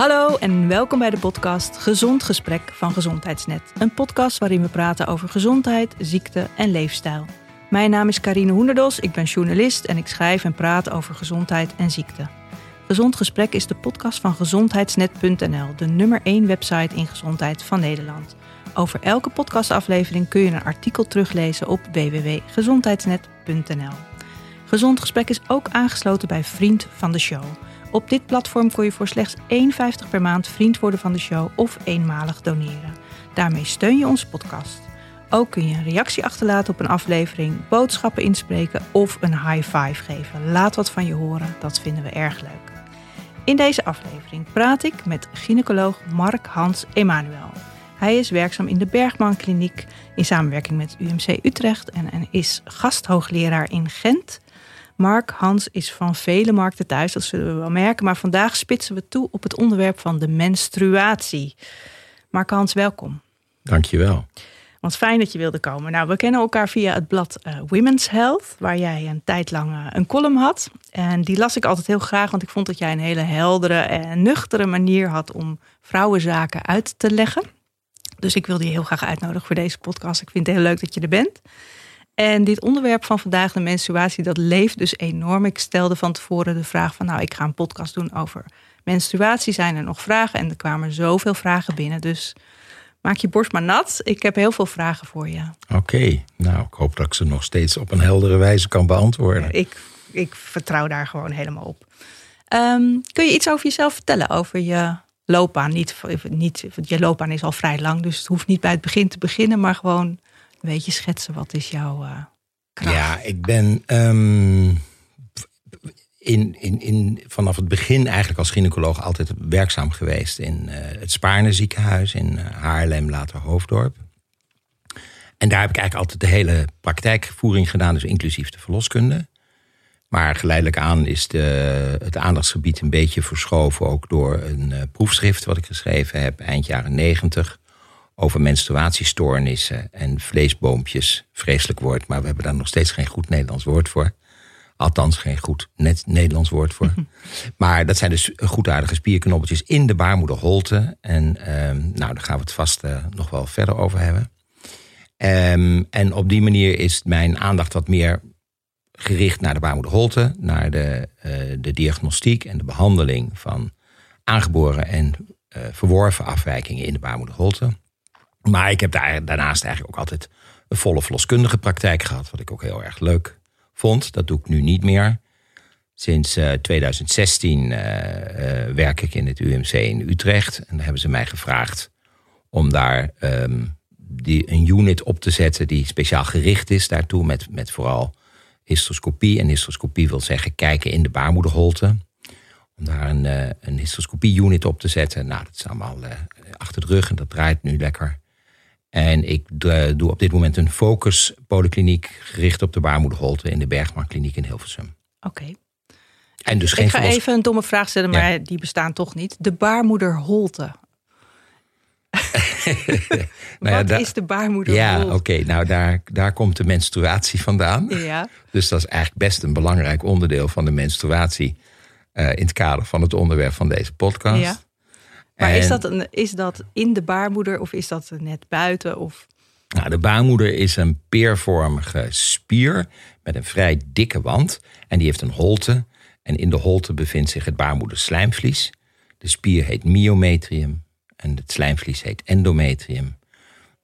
Hallo en welkom bij de podcast Gezond Gesprek van Gezondheidsnet. Een podcast waarin we praten over gezondheid, ziekte en leefstijl. Mijn naam is Karine Hoenderdos, ik ben journalist en ik schrijf en praat over gezondheid en ziekte. Gezond Gesprek is de podcast van gezondheidsnet.nl, de nummer 1 website in gezondheid van Nederland. Over elke podcastaflevering kun je een artikel teruglezen op www.gezondheidsnet.nl. Gezond Gesprek is ook aangesloten bij Vriend van de Show. Op dit platform kun je voor slechts 1,50 per maand vriend worden van de show of eenmalig doneren. Daarmee steun je onze podcast. Ook kun je een reactie achterlaten op een aflevering, boodschappen inspreken of een high five geven. Laat wat van je horen, dat vinden we erg leuk. In deze aflevering praat ik met gynaecoloog Mark Hans Emanuel. Hij is werkzaam in de Bergman Kliniek in samenwerking met UMC Utrecht en is gasthoogleraar in Gent. Mark Hans is van vele markten thuis, dat zullen we wel merken. Maar vandaag spitsen we toe op het onderwerp van de menstruatie. Mark Hans, welkom. Dankjewel. Wat fijn dat je wilde komen. Nou, we kennen elkaar via het blad uh, Women's Health, waar jij een tijd lang uh, een column had. En die las ik altijd heel graag, want ik vond dat jij een hele heldere en nuchtere manier had om vrouwenzaken uit te leggen. Dus ik wilde je heel graag uitnodigen voor deze podcast. Ik vind het heel leuk dat je er bent. En dit onderwerp van vandaag, de menstruatie, dat leeft dus enorm. Ik stelde van tevoren de vraag van, nou, ik ga een podcast doen over menstruatie. Zijn er nog vragen? En er kwamen zoveel vragen binnen. Dus maak je borst maar nat. Ik heb heel veel vragen voor je. Oké, nou, ik hoop dat ik ze nog steeds op een heldere wijze kan beantwoorden. Ik, ik vertrouw daar gewoon helemaal op. Ehm, kun je iets over jezelf vertellen, over je loopbaan? Niet, niet, je loopbaan is al vrij lang, dus het hoeft niet bij het begin te beginnen, maar gewoon een beetje schetsen. Wat is jouw uh, kracht? Ja, ik ben um, in, in, in, vanaf het begin eigenlijk als gynaecoloog altijd werkzaam geweest in uh, het Spaarne ziekenhuis in uh, Haarlem, later Hoofddorp. En daar heb ik eigenlijk altijd de hele praktijkvoering gedaan, dus inclusief de verloskunde. Maar geleidelijk aan is de, het aandachtsgebied een beetje verschoven. Ook door een proefschrift wat ik geschreven heb eind jaren negentig. Over menstruatiestoornissen en vleesboompjes. Vreselijk woord, maar we hebben daar nog steeds geen goed Nederlands woord voor. Althans, geen goed net Nederlands woord voor. Maar dat zijn dus goedaardige spierknobbeltjes in de baarmoederholte. En uh, nou, daar gaan we het vast uh, nog wel verder over hebben. Um, en op die manier is mijn aandacht wat meer gericht naar de baarmoederholte, naar de, uh, de diagnostiek en de behandeling van aangeboren en uh, verworven afwijkingen in de baarmoederholte. Maar ik heb daar, daarnaast eigenlijk ook altijd een volle verloskundige praktijk gehad, wat ik ook heel erg leuk vond. Dat doe ik nu niet meer. Sinds uh, 2016 werk ik in het UMC in Utrecht. En daar hebben ze mij gevraagd om daar um, die, een unit op te zetten die speciaal gericht is daartoe, met, met vooral hysteroscopie. En hysteroscopie wil zeggen kijken in de baarmoederholte. Om daar een, een hysteroscopie-unit op te zetten. Nou, dat is allemaal achter de rug en dat draait nu lekker. En ik doe op dit moment een focus polykliniek gericht op de baarmoederholte in de Bergman Kliniek in Hilversum. Oké. Okay. En dus geen ik ga even een domme vraag stellen, maar ja. die bestaan toch niet. De baarmoederholte. nou ja, Wat is de baarmoederholte? Ja, oké. Okay, nou, daar, daar komt de menstruatie vandaan. Ja. Dus dat is eigenlijk best een belangrijk onderdeel van de menstruatie... Uh, in het kader van het onderwerp van deze podcast. Ja. Maar en, is, dat een, is dat in de baarmoeder of is dat net buiten? Of? Nou, de baarmoeder is een peervormige spier met een vrij dikke wand. En die heeft een holte. En in de holte bevindt zich het baarmoederslijmvlies. De spier heet myometrium. En het slijmvlies heet endometrium.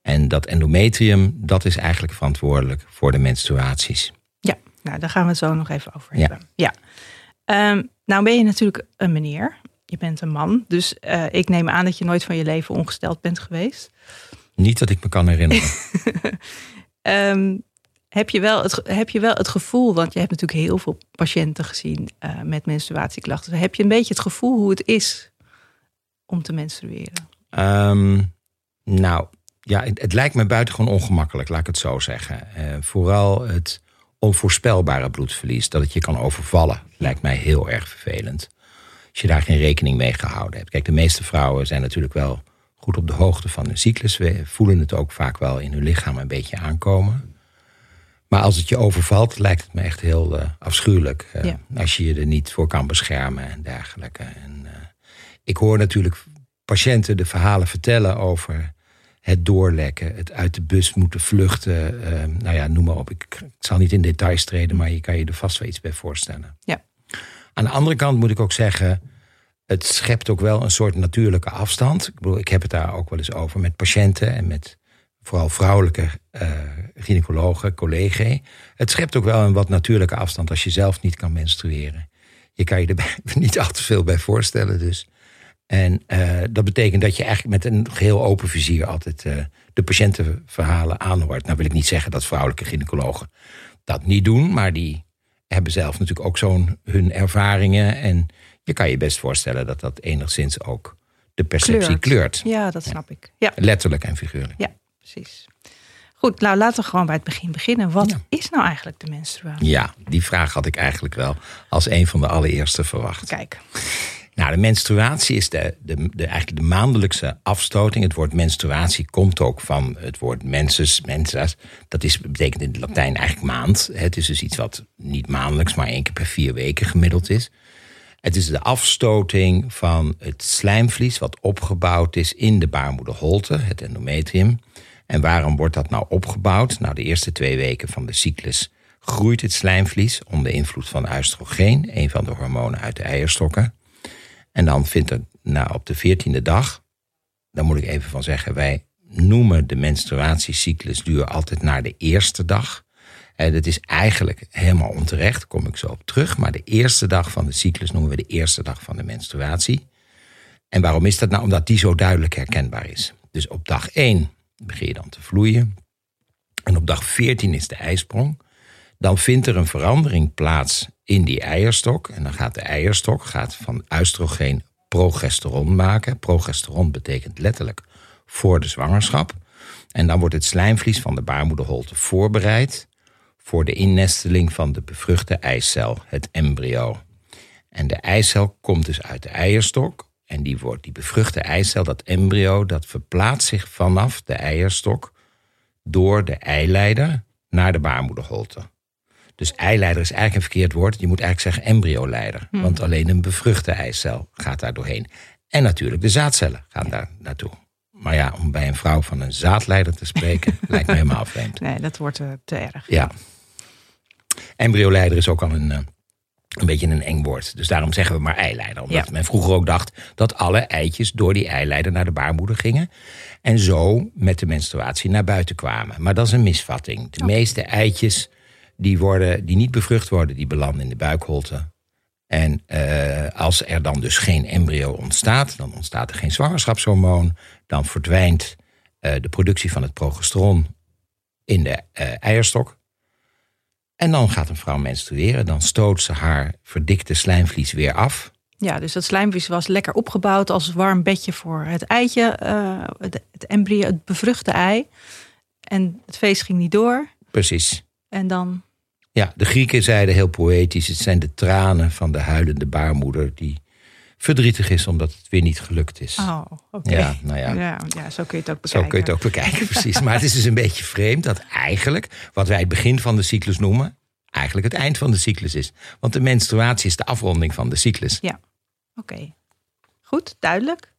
En dat endometrium, dat is eigenlijk verantwoordelijk voor de menstruaties. Ja, nou daar gaan we het zo nog even over hebben. Ja. ja. Um, nou ben je natuurlijk een meneer. Je bent een man. Dus uh, ik neem aan dat je nooit van je leven ongesteld bent geweest. Niet dat ik me kan herinneren. um, heb, je wel het, heb je wel het gevoel, want je hebt natuurlijk heel veel patiënten gezien uh, met menstruatieklachten. Heb je een beetje het gevoel hoe het is om te menstrueren? Um, nou, ja, het, het, lijkt me buitengewoon ongemakkelijk, laat ik het zo zeggen. Uh, vooral het onvoorspelbare bloedverlies, dat het je kan overvallen, lijkt mij heel erg vervelend. Als je daar geen rekening mee gehouden hebt. Kijk, de meeste vrouwen zijn natuurlijk wel goed op de hoogte van hun cyclus. We voelen het ook vaak wel in hun lichaam een beetje aankomen. Maar als het je overvalt, lijkt het me echt heel uh, afschuwelijk. Uh, ja. Als je je er niet voor kan beschermen en dergelijke. En, uh, ik hoor natuurlijk patiënten de verhalen vertellen over het doorlekken, het uit de bus moeten vluchten. Nou ja, noem maar op. Ik, ik, zal niet in details treden, maar je kan je er vast wel iets bij voorstellen. Ja. Aan de andere kant moet ik ook zeggen, het schept ook wel een soort natuurlijke afstand. Ik bedoel, ik heb het daar ook wel eens over met patiënten en met vooral vrouwelijke uh, gynaecologen, collega's. Het schept ook wel een wat natuurlijke afstand als je zelf niet kan menstrueren. Je kan je er niet al te veel bij voorstellen, dus. En uh, dat betekent dat je eigenlijk met een geheel open vizier altijd uh, de patiëntenverhalen aanhoort. Nou wil ik niet zeggen dat vrouwelijke gynaecologen dat niet doen, maar die hebben zelf natuurlijk ook zo'n hun ervaringen. En je kan je best voorstellen dat dat enigszins ook de perceptie kleurt. Ja, dat snap ik. Ja. Letterlijk en figuurlijk. Ja, precies. Goed, nou laten we gewoon bij het begin beginnen. Wat ja. is nou eigenlijk de menstruatie? Ja, die vraag had ik eigenlijk wel als een van de allereerste verwacht. Kijk. Nou, de menstruatie is de, de, de, eigenlijk de maandelijkse afstoting. Het woord menstruatie komt ook van het woord menses, mensas. Dat is, betekent in het Latijn eigenlijk maand. Het is dus iets wat niet maandelijks, maar één keer per vier weken gemiddeld is. Het is de afstoting van het slijmvlies wat opgebouwd is in de baarmoederholte, het endometrium. En waarom wordt dat nou opgebouwd? Nou, de eerste twee weken van de cyclus groeit het slijmvlies onder invloed van oestrogeen, een van de hormonen uit de eierstokken. En dan vindt er nou, op de veertiende dag, daar moet ik even van zeggen, wij noemen de menstruatiecyclusduur altijd naar de eerste dag. En dat is eigenlijk helemaal onterecht, daar kom ik zo op terug. Maar de eerste dag van de cyclus noemen we de eerste dag van de menstruatie. En waarom is dat nou? Omdat die zo duidelijk herkenbaar is. Dus op dag 1 begin je dan te vloeien. En op dag 14 is de ijsprong. Dan vindt er een verandering plaats in die eierstok. En dan gaat de eierstok gaat van oestrogeen progesteron maken. Progesteron betekent letterlijk voor de zwangerschap. En dan wordt het slijmvlies van de baarmoederholte voorbereid voor de innesteling van de bevruchte eicel, het embryo. En de eicel komt dus uit de eierstok. En die, wordt, die bevruchte eicel, dat embryo, dat verplaatst zich vanaf de eierstok door de eileider naar de baarmoederholte. Dus eileider is eigenlijk een verkeerd woord. Je moet eigenlijk zeggen embryoleider. Hmm. Want alleen een bevruchte eicel gaat daar doorheen. En natuurlijk de zaadcellen gaan daar naartoe. Maar ja, om bij een vrouw van een zaadleider te spreken, lijkt me helemaal vreemd. Nee, dat wordt uh, te erg. Ja. Embryoleider is ook al een, uh, een beetje een eng woord. Dus daarom zeggen we maar eileider. Omdat ja. men vroeger ook dacht dat alle eitjes door die eileider naar de baarmoeder gingen. En zo met de menstruatie naar buiten kwamen. Maar dat is een misvatting. De meeste eitjes die, worden, die niet bevrucht worden, die belanden in de buikholte. En uh, als er dan dus geen embryo ontstaat, dan ontstaat er geen zwangerschapshormoon. Dan verdwijnt uh, de productie van het progesteron in de uh, eierstok. En dan gaat een vrouw menstrueren. Dan stoot ze haar verdikte slijmvlies weer af. Ja, dus dat slijmvlies was lekker opgebouwd als warm bedje voor het eitje, het, het embryo, het bevruchte ei. En het feest ging niet door. Precies. En dan ja, de Grieken zeiden heel poëtisch: het zijn de tranen van de huilende baarmoeder die verdrietig is omdat het weer niet gelukt is. Oh, oké. Ja, nou ja. ja. Ja, zo kun je het ook bekijken. Zo kun je het ook bekijken, precies. Maar het is dus een beetje vreemd dat eigenlijk wat wij het begin van de cyclus noemen, eigenlijk het eind van de cyclus is. Want de menstruatie is de afronding van de cyclus. Ja, oké. Goed, duidelijk.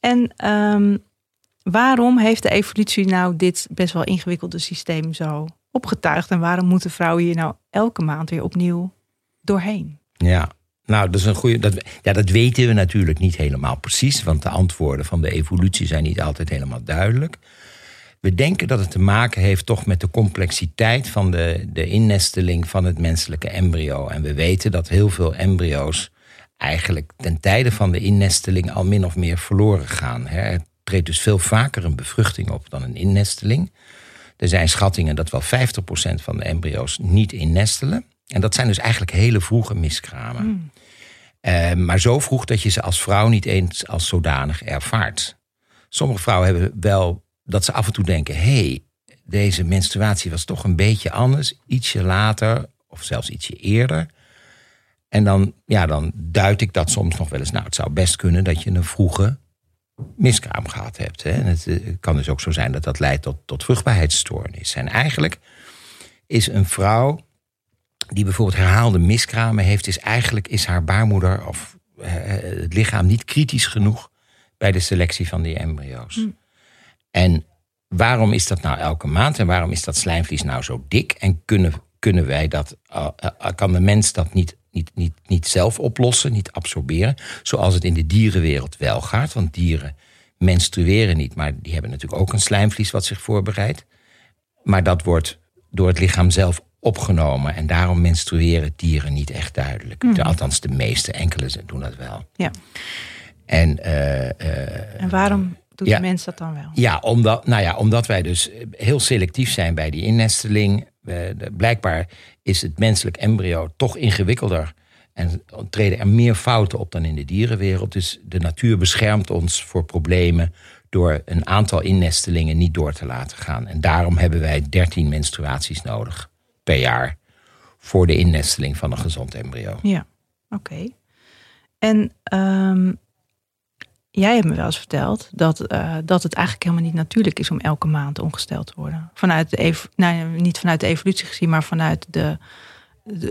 En um, waarom heeft de evolutie nou dit best wel ingewikkelde systeem zo opgetuigd. En waarom moeten vrouwen hier nou elke maand weer opnieuw doorheen? Ja, nou, dat is een goede. Dat, ja, dat weten we natuurlijk niet helemaal precies, want de antwoorden van de evolutie zijn niet altijd helemaal duidelijk. We denken dat het te maken heeft toch met de complexiteit van de, de innesteling van het menselijke embryo. En we weten dat heel veel embryo's eigenlijk ten tijde van de innesteling al min of meer verloren gaan. Er treedt dus veel vaker een bevruchting op dan een innesteling. Er zijn schattingen dat wel 50% van de embryo's niet innestelen. En dat zijn dus eigenlijk hele vroege miskramen. Mm. Uh, maar zo vroeg dat je ze als vrouw niet eens als zodanig ervaart. Sommige vrouwen hebben wel dat ze af en toe denken: hé, hey, deze menstruatie was toch een beetje anders, ietsje later of zelfs ietsje eerder. En dan, ja, dan duid ik dat soms nog wel eens. Nou, het zou best kunnen dat je een vroege miskraam gehad hebt. Hè. En het eh, kan dus ook zo zijn dat dat leidt tot, tot vruchtbaarheidsstoornis. En eigenlijk is een vrouw die bijvoorbeeld herhaalde miskramen heeft, is eigenlijk is haar baarmoeder of het lichaam niet kritisch genoeg bij de selectie van die embryo's. Hm. En waarom is dat nou elke maand en waarom is dat slijmvlies nou zo dik? En kunnen, kunnen wij dat, kan de mens dat niet, niet, niet, niet zelf oplossen, niet absorberen? Zoals het in de dierenwereld wel gaat. Want dieren menstrueren niet, maar die hebben natuurlijk ook een slijmvlies wat zich voorbereidt. Maar dat wordt door het lichaam zelf opgenomen. En daarom menstrueren dieren niet echt duidelijk. Mm. Althans, de meeste, enkele doen dat wel. Ja. En, uh, en waarom doet de mens dat dan wel? Ja omdat, nou ja, omdat wij dus heel selectief zijn bij die innesteling. Blijkbaar is het menselijk embryo toch ingewikkelder. En treden er meer fouten op dan in de dierenwereld. Dus de natuur beschermt ons voor problemen door een aantal innestelingen niet door te laten gaan. En daarom hebben wij 13 menstruaties nodig per jaar voor de innesteling van een gezond embryo. Ja, oké. En um, jij hebt me wel eens verteld dat, uh, dat het eigenlijk helemaal niet natuurlijk is om elke maand ongesteld te worden. Vanuit de nou, niet vanuit de evolutie gezien, maar vanuit de,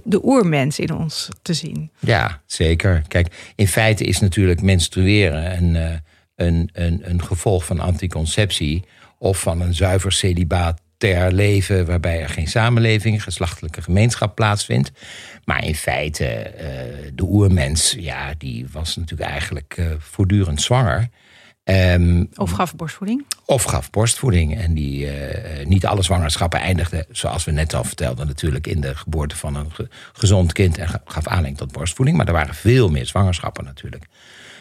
de, oermens in ons te zien. Ja, zeker. Kijk, in feite is natuurlijk menstrueren een, een, een, een gevolg van anticonceptie of van een zuiver celibaat ter leven waarbij er geen samenleving, geslachtelijke gemeenschap plaatsvindt. Maar in feite, uh, de oermens, ja, die was natuurlijk eigenlijk uh, voortdurend zwanger. Um, of gaf borstvoeding? Of gaf borstvoeding. En die, uh, niet alle zwangerschappen eindigden, zoals we net al vertelden, natuurlijk in de geboorte van een ge gezond kind en gaf aanleiding tot borstvoeding. Maar er waren veel meer zwangerschappen natuurlijk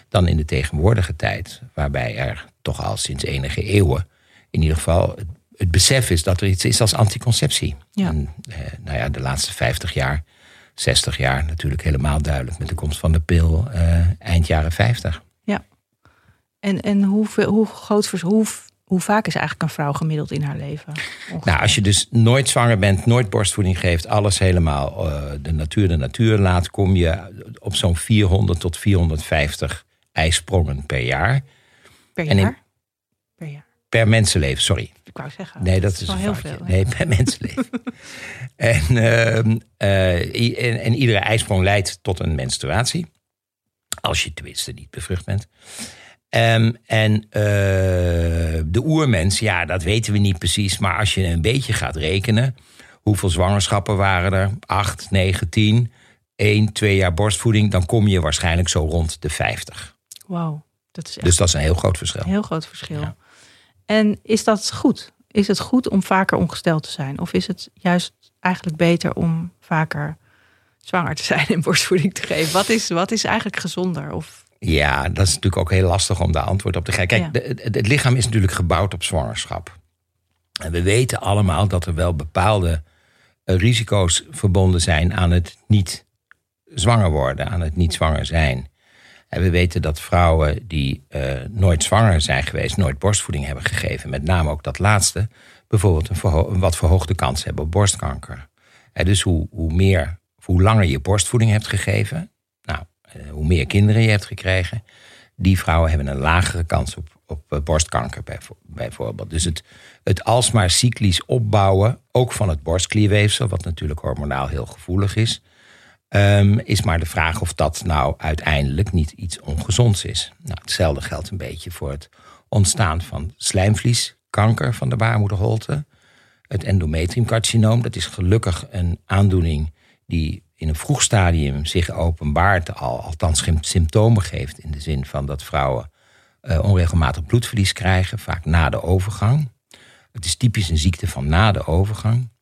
dan in de tegenwoordige tijd, waarbij er toch al sinds enige eeuwen in ieder geval het besef is dat er iets is als anticonceptie. Ja. En, eh, nou ja, de laatste 50 jaar, 60 jaar natuurlijk helemaal duidelijk met de komst van de pil eh, eind jaren 50. Ja. En, en hoe, hoe groot hoe, hoe vaak is eigenlijk een vrouw gemiddeld in haar leven? Nou, als je dus nooit zwanger bent, nooit borstvoeding geeft, alles helemaal uh, de natuur de natuur laat, kom je op zo'n 400 tot 450 ijsprongen per jaar. Per jaar? In, per jaar. Per mensenleven, sorry. Ik wou zeggen. Nee, dat, is, wel heel veel. Nee, per mensenleven. en, uh, uh, en, en, iedere ijsprong leidt tot een menstruatie. Als je tenminste niet bevrucht bent. Um, en uh, de oermens, ja, dat weten we niet precies. Maar als je een beetje gaat rekenen. Hoeveel zwangerschappen waren er? Acht, negen, tien. één, twee jaar borstvoeding. Dan kom je waarschijnlijk zo rond de 50. Wauw. Dat is echt dus dat is een heel groot verschil. Een heel groot verschil. Ja. En is dat goed? Is het goed om vaker ongesteld te zijn? Of is het juist eigenlijk beter om vaker zwanger te zijn en borstvoeding te geven? Wat is, wat is eigenlijk gezonder? Of... Ja, dat is natuurlijk ook heel lastig om daar antwoord op te geven. Kijk, de, het lichaam is natuurlijk gebouwd op zwangerschap. En we weten allemaal dat er wel bepaalde eh, risico's verbonden zijn aan het niet zwanger worden, aan het niet zwanger zijn. En we weten dat vrouwen die uh, nooit zwanger zijn geweest, nooit borstvoeding hebben gegeven, met name ook dat laatste, bijvoorbeeld een, wat verhoogde kans hebben op borstkanker. En dus hoe, hoe, meer, hoe langer je borstvoeding hebt gegeven, nou, uh, hoe meer kinderen je hebt gekregen, die vrouwen hebben een lagere kans op, op uh, borstkanker bijvoorbeeld. Dus het, het alsmaar cyclisch opbouwen, ook van het borstklierweefsel, wat natuurlijk hormonaal heel gevoelig is, Um, is maar de vraag of dat nou uiteindelijk niet iets ongezonds is. Nou, hetzelfde geldt een beetje voor het ontstaan van slijmvlieskanker van de baarmoederholte. Het endometriumcarcinoom, dat is gelukkig een aandoening die in een vroeg stadium zich openbaart, al, althans symptomen geeft. In de zin van dat vrouwen uh, onregelmatig bloedverlies krijgen, vaak na de overgang. Het is typisch een ziekte van na de overgang.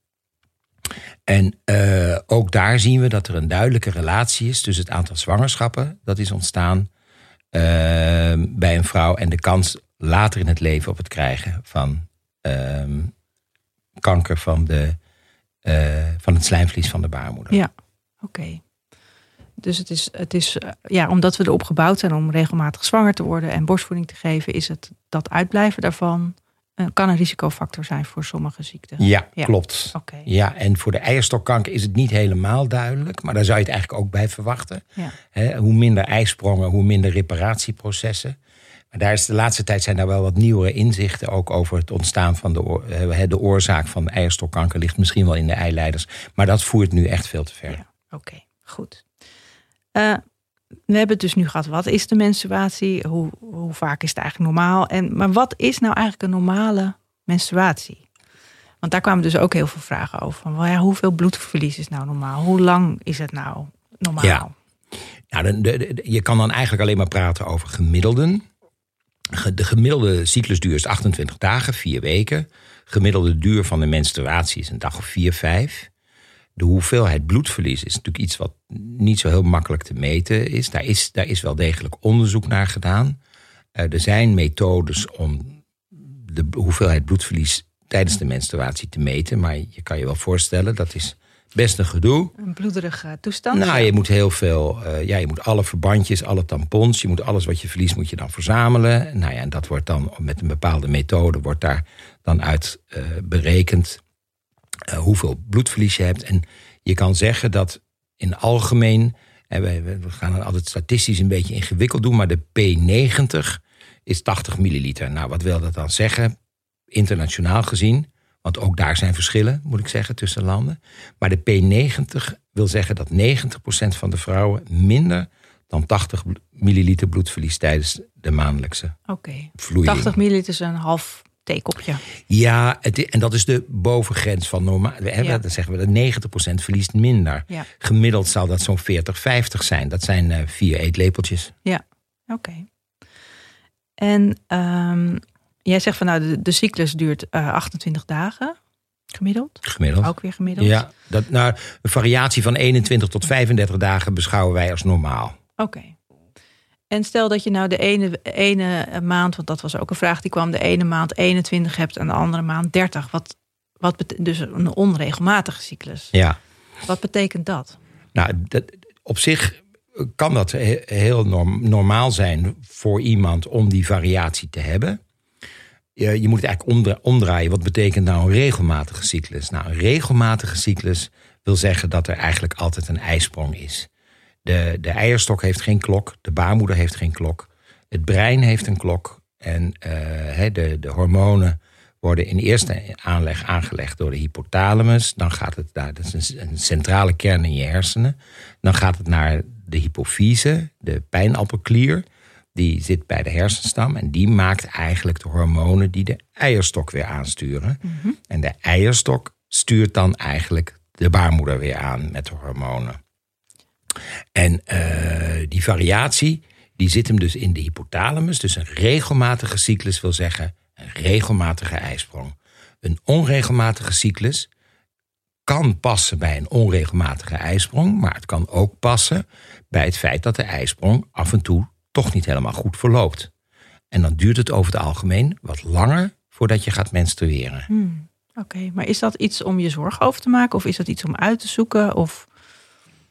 En uh, ook daar zien we dat er een duidelijke relatie is tussen het aantal zwangerschappen dat is ontstaan uh, bij een vrouw en de kans later in het leven op het krijgen van uh, kanker van, de, uh, van het slijmvlies van de baarmoeder. Ja, oké. Dus het is, het is ja, omdat we erop gebouwd zijn om regelmatig zwanger te worden en borstvoeding te geven, is het dat uitblijven daarvan kan een risicofactor zijn voor sommige ziekten. Ja, klopt. Okay. Ja, en voor de eierstokkanker is het niet helemaal duidelijk, maar daar zou je het eigenlijk ook bij verwachten. Ja. hoe minder ijsprongen, hoe minder reparatieprocessen. Maar daar is de laatste tijd zijn daar wel wat nieuwere inzichten ook over het ontstaan van de, de oorzaak van eierstokkanker ligt misschien wel in de eileiders. Maar dat voert nu echt veel te ver. Ja, Oké, goed. Uh, we hebben het dus nu gehad. Wat is de menstruatie? Hoe, hoe vaak is het eigenlijk normaal? En, maar wat is nou eigenlijk een normale menstruatie? Want daar kwamen dus ook heel veel vragen over. Van, ja, hoeveel bloedverlies is nou normaal? Hoe lang is het nou normaal? Ja. Nou, de, de, je kan dan eigenlijk alleen maar praten over gemiddelden. De gemiddelde cyclusduur is 28 dagen, vier weken. Gemiddelde duur van de menstruatie is een dag of vier, vijf. De hoeveelheid bloedverlies is natuurlijk iets wat niet zo heel makkelijk te meten is. Daar is, daar is wel degelijk onderzoek naar gedaan. Uh, er zijn methodes om de hoeveelheid bloedverlies tijdens de menstruatie te meten. Maar je kan je wel voorstellen, dat is best een gedoe. Een bloederige toestand? Nou, je moet heel veel, uh, ja, je moet alle verbandjes, alle tampons, je moet alles wat je verliest, moet je dan verzamelen. Nou ja, en dat wordt dan met een bepaalde methode, wordt daar dan uit uh, berekend uh, hoeveel bloedverlies je hebt. En je kan zeggen dat in algemeen, we gaan het altijd statistisch een beetje ingewikkeld doen, maar de P90 is 80 milliliter. Nou, wat wil dat dan zeggen? Internationaal gezien, want ook daar zijn verschillen, moet ik zeggen, tussen landen. Maar de P90 wil zeggen dat 90% van de vrouwen minder dan 80 milliliter bloed verliest tijdens de maandelijkse Oké, 80 milliliter is een half theekopje. Ja, het, en dat is de bovengrens van normaal. Ja. Dan zeggen we dat 90% verliest minder. Ja. Gemiddeld zal dat zo'n 40, 50 zijn. Dat zijn uh, vier eetlepeltjes. Ja, oké. Okay. En um, jij zegt van nou, de, de cyclus duurt uh, 28 dagen. Gemiddeld? Gemiddeld. Ook weer gemiddeld? Ja, dat, nou, een variatie van 21 tot 35 dagen beschouwen wij als normaal. Oké. Okay. En stel dat je nou de ene, ene maand, want dat was ook een vraag die kwam, de ene maand 21 hebt en de andere maand 30. Wat, wat dus een onregelmatige cyclus. Ja. Wat betekent dat? Nou, dat, op zich kan dat heel norm, normaal zijn voor iemand om die variatie te hebben. Je, je moet het eigenlijk omdraaien. Wat betekent nou een regelmatige cyclus? Nou, een regelmatige cyclus wil zeggen dat er eigenlijk altijd een ijsprong is. De, de eierstok heeft geen klok, de baarmoeder heeft geen klok, het brein heeft een klok. En uh, de, de hormonen worden in eerste aanleg aangelegd door de hypothalamus. Dan gaat het naar, dat is een, centrale kern in je hersenen. Dan gaat het naar de hypofyse, de pijnappelklier. Die zit bij de hersenstam en die maakt eigenlijk de hormonen die de eierstok weer aansturen. Mm -hmm. En de eierstok stuurt dan eigenlijk de baarmoeder weer aan met de hormonen. En uh, die variatie, die zit hem dus in de hypothalamus. Dus een regelmatige cyclus wil zeggen een regelmatige ijsprong. Een onregelmatige cyclus kan passen bij een onregelmatige ijsprong, maar het kan ook passen bij het feit dat de ijsprong af en toe toch niet helemaal goed verloopt. En dan duurt het over het algemeen wat langer voordat je gaat menstrueren. Hmm, Oké, maar is dat iets om je zorgen over te maken of is dat iets om uit te zoeken? Of...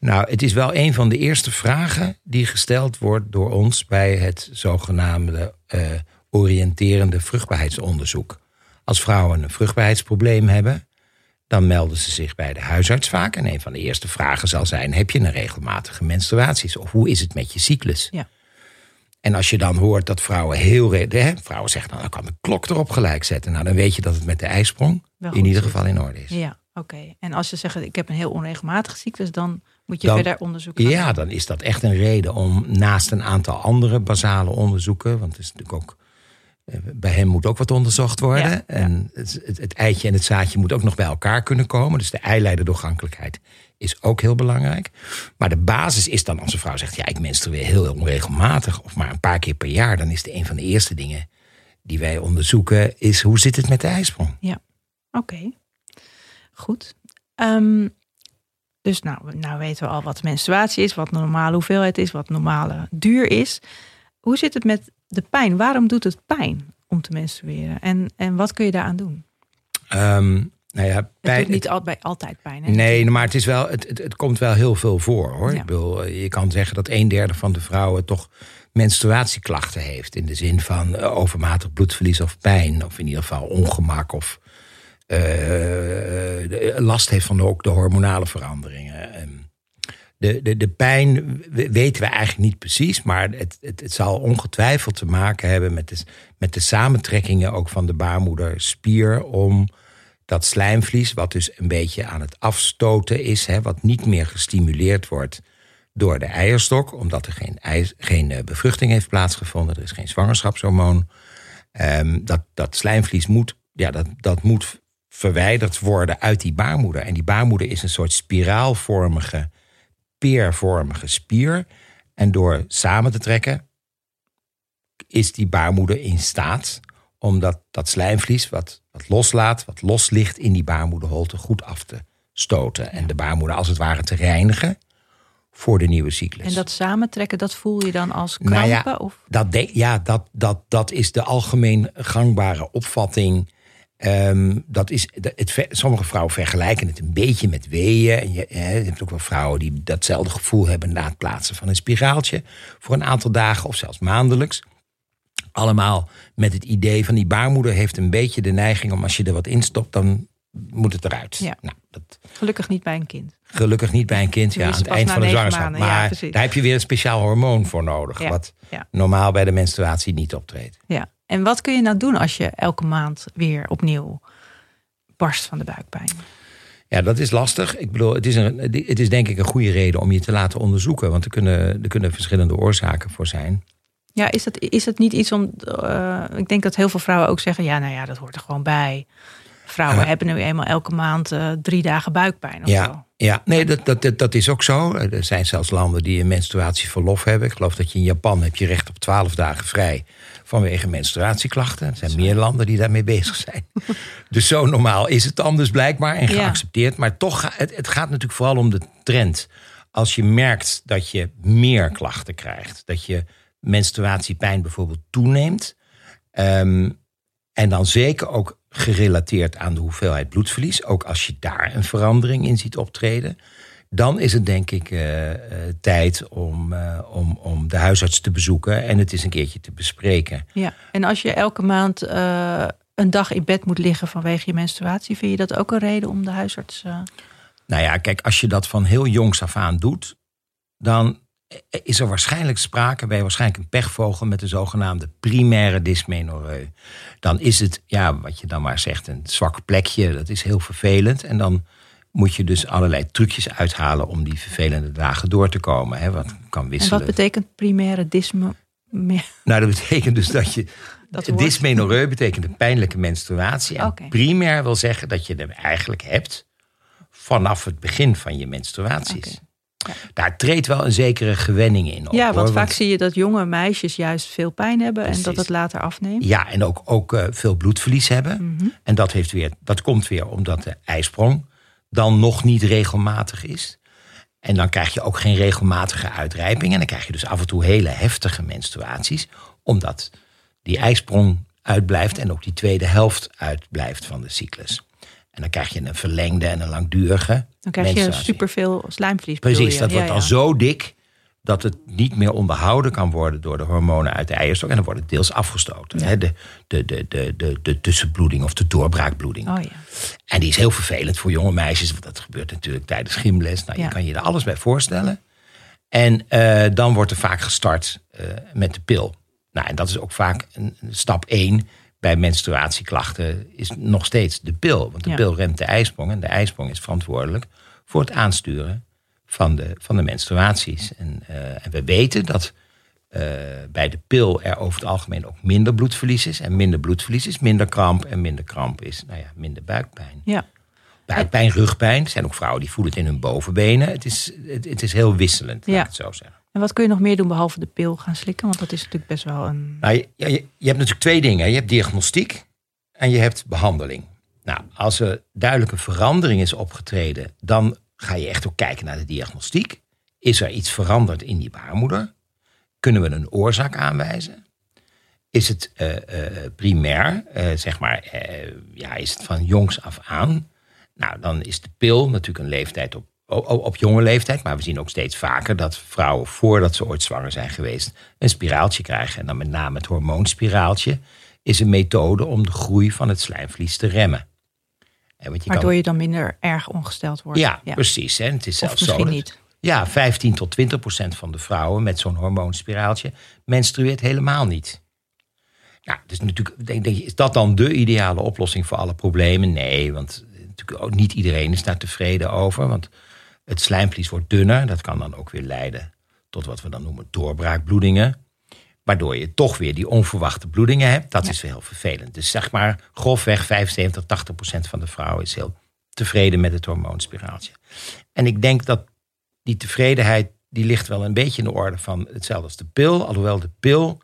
Nou, het is wel een van de eerste vragen die gesteld wordt door ons bij het zogenaamde uh, oriënterende vruchtbaarheidsonderzoek. Als vrouwen een vruchtbaarheidsprobleem hebben, dan melden ze zich bij de huisarts vaak. En een van de eerste vragen zal zijn: heb je een regelmatige menstruaties? Of hoe is het met je cyclus? Ja. En als je dan hoort dat vrouwen heel. Hè, vrouwen zeggen dan: nou, dan kan de klok erop gelijk zetten. Nou, dan weet je dat het met de ijsprong in ieder geval in orde is. Ja, oké. Okay. En als je zegt: ik heb een heel onregelmatige cyclus, dan moet je dan, verder onderzoeken. Ja, dan is dat echt een reden om naast een aantal andere basale onderzoeken. Want het is natuurlijk ook bij hem moet ook wat onderzocht worden. Ja, en het, het, het, eitje en het zaadje moet ook nog bij elkaar kunnen komen. Dus de eileiderdoorgankelijkheid is ook heel belangrijk. Maar de basis is dan als een vrouw zegt... ja, ik menstrueer heel onregelmatig of maar een paar keer per jaar... dan is de een van de eerste dingen die wij onderzoeken... is hoe zit het met de ijsprong? Ja, oké. Okay. Goed. Um, dus nou, nou weten we al wat menstruatie is... wat normale hoeveelheid is, wat normale duur is. Hoe zit het met de pijn. Waarom doet het pijn om te menstrueren? En, en wat kun je daaraan doen? Um, nou ja, pijn, het doet niet al, bij altijd pijn. Hè? Nee, maar het, is wel, het, het, het komt wel heel veel voor hoor. Ja. Ik bedoel, je kan zeggen dat een derde van de vrouwen toch menstruatieklachten heeft. In de zin van uh, overmatig bloedverlies of pijn. Of in ieder geval ongemak of uh, last heeft van ook de hormonale veranderingen. Um, de, de, de pijn weten we eigenlijk niet precies, maar het, het, zal ongetwijfeld te maken hebben met de, met de samentrekkingen ook van de baarmoederspier om dat slijmvlies, wat dus een beetje aan het afstoten is, hè, wat niet meer gestimuleerd wordt door de eierstok, omdat er geen, geen eh, bevruchting heeft plaatsgevonden. Er is geen zwangerschapshormoon. Ehm, dat, dat slijmvlies moet, ja, dat, dat moet verwijderd worden uit die baarmoeder. En die baarmoeder is een soort spiraalvormige, peervormige spier. En door samen te trekken is die baarmoeder in staat om dat, dat slijmvlies wat, wat loslaat, wat los ligt in die baarmoederholte, goed af te stoten. En de baarmoeder als het ware te reinigen voor de nieuwe cyclus. En dat samentrekken, dat voel je dan als krampen? Nou ja, of? Dat, de, ja dat, dat, dat is de algemeen gangbare opvatting. Ehm, dat is, het, sommige vrouwen vergelijken het een beetje met weeën. En je, je hebt ook wel vrouwen die datzelfde gevoel hebben na het plaatsen van een spiraaltje voor een aantal dagen of zelfs maandelijks. Allemaal met het idee van die baarmoeder heeft een beetje de neiging om als je er wat in stopt, dan moet het eruit. Ja. Nou, dat... Gelukkig niet bij een kind. Gelukkig niet bij een kind, ja, aan het eind van de zwangerschap. Maar daar heb je weer een speciaal hormoon voor nodig. Wat normaal bij de menstruatie niet optreedt. Ja. En wat kun je nou doen als je elke maand weer opnieuw barst van de buikpijn? Ja, dat is lastig. Ik bedoel, het is, een, het is denk ik een goede reden om je te laten onderzoeken. Want er kunnen, er kunnen verschillende oorzaken voor zijn. Ja, is dat, is dat niet iets om. Uh, ik denk dat heel veel vrouwen ook zeggen: ja, nou ja, dat hoort er gewoon bij. Vrouwen hebben nu eenmaal elke maand uh, drie dagen buikpijn. Of ja, zo. Ja, nee, dat, dat, dat is ook zo. Er zijn zelfs landen die een menstruatieverlof hebben. Ik geloof dat je in Japan heb je recht op twaalf dagen vrij vanwege menstruatieklachten. Er zijn meer landen die daarmee bezig zijn. dus zo normaal is het anders blijkbaar en geaccepteerd. Maar toch, het, het gaat natuurlijk vooral om de trend. Als je merkt dat je meer klachten krijgt, dat je menstruatiepijn bijvoorbeeld toeneemt. Um, en dan zeker ook gerelateerd aan de hoeveelheid bloedverlies. Ook als je daar een verandering in ziet optreden. Dan is het denk ik uh, uh, tijd om, uh, om, om de huisarts te bezoeken en het eens een keertje te bespreken. Ja, en als je elke maand een dag in bed moet liggen vanwege je menstruatie, vind je dat ook een reden om de huisarts. Nou ja, kijk, als je dat van heel jongs af aan doet, dan is er waarschijnlijk sprake, bij waarschijnlijk een pechvogel met de zogenaamde primaire dysmenorrheu. Dan is het, ja, wat je dan maar zegt, een zwak plekje, dat is heel vervelend. En dan moet je dus allerlei trucjes uithalen om die vervelende dagen door te komen. Hè, wat kan wisselen. En wat betekent primaire dysmenorrheu? Nou, dat betekent dus dat je. Dat dysmenorrheu betekent een pijnlijke menstruatie. En primair wil zeggen dat je hem eigenlijk hebt vanaf het begin van je menstruaties. Daar treedt wel een zekere gewenning in. Op, ja, want vaak zie je dat jonge meisjes juist veel pijn hebben en dat het later afneemt. Ja, en ook, ook uh, veel bloedverlies hebben. Mhm. En dat, heeft weer, dat komt weer omdat de ijsprong dan nog niet regelmatig is. En dan krijg je ook geen regelmatige uitrijping. En dan krijg je dus af en toe hele heftige menstruaties. Omdat die ijsprong uitblijft en ook die tweede helft uitblijft van de cyclus. En dan krijg je een verlengde en een langdurige. Dan krijg je superveel slijmvlies. Precies, dat wordt ja, al zo dik dat het niet meer onderhouden kan worden door de hormonen uit de eierstok. En dan wordt het deels afgestoten. Hè? De, de, de, de, de, de tussenbloeding of de doorbraakbloeding. Oh, ja. En die is heel vervelend voor jonge meisjes. Want dat gebeurt natuurlijk tijdens gymles. Nou, Je kan je er alles bij voorstellen. En uh, dan wordt er vaak gestart uh, met de pil. Nou, en dat is ook vaak een, stap één bij menstruatieklachten is nog steeds de pil. Want de pil remt de ijsprong en de ijsprong is verantwoordelijk voor het aansturen van de, van de menstruaties. En, uh, en we weten dat uh, bij de pil er over het algemeen ook minder bloedverlies is. En minder bloedverlies is minder kramp. En minder kramp is nou ja, minder buikpijn. Ja. Buikpijn, rugpijn. Er zijn ook vrouwen die voelen het in hun bovenbenen. Het is, het, het is heel wisselend, laat ik het zo zeggen. En wat kun je nog meer doen behalve de pil gaan slikken? Want dat is natuurlijk best wel een. Nou, je, je, hebt natuurlijk twee dingen. Je hebt diagnostiek en je hebt behandeling. Nou, als er duidelijk een verandering is opgetreden, dan ga je echt ook kijken naar de diagnostiek. Is er iets veranderd in die baarmoeder? Kunnen we een oorzaak aanwijzen? Is het uh, uh, primair, uh, zeg maar, ja, is het van jongs af aan? Nou, dan is de pil natuurlijk een leeftijd op op jonge leeftijd. Maar we zien ook steeds vaker dat vrouwen voordat ze ooit zwanger zijn geweest een spiraaltje krijgen. En dan met name het hormoonspiraaltje is een methode om de groei van het slijmvlies te remmen. En je Waardoor je dan minder erg ongesteld wordt. Ja, precies. Hè. Het is zelfs misschien zo niet. Ja, 15 tot 20 procent van de vrouwen met zo'n hormoonspiraaltje menstrueert helemaal niet. Nou, dus natuurlijk, denk, denk je, is dat dan de ideale oplossing voor alle problemen? Nee, want natuurlijk ook niet iedereen is daar tevreden over. Want Het slijmvlies wordt dunner. Dat kan dan ook weer leiden tot wat we dan noemen doorbraakbloedingen. Waardoor je toch weer die onverwachte bloedingen hebt. Dat is heel vervelend. Dus zeg maar grofweg 75, 80 procent van de vrouwen is heel tevreden met het hormoonspiraaltje. En ik denk dat die tevredenheid, die ligt wel een beetje in de orde van hetzelfde als de pil. Alhoewel de pil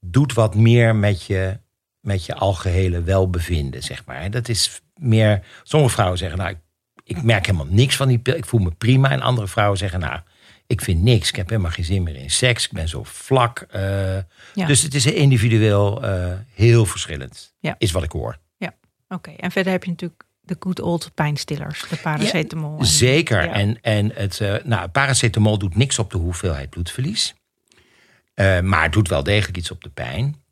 doet wat meer met je, met je algehele welbevinden, zeg maar. Dat is meer, sommige vrouwen zeggen, nou, ik, ik merk helemaal niks van die pil. Ik voel me prima. En andere vrouwen zeggen, nou, ik vind niks. Ik heb helemaal geen zin meer in seks. Ik ben zo vlak. Uh, Ja. Dus het is individueel eh, heel verschillend. Ja. Is wat ik hoor. Oké, en verder heb je natuurlijk de good old pijnstillers, de paracetamol. Zeker. ja. En, en het, eh, nou, paracetamol doet niks op de hoeveelheid bloedverlies. Eh, maar het doet wel degelijk iets op de pijn.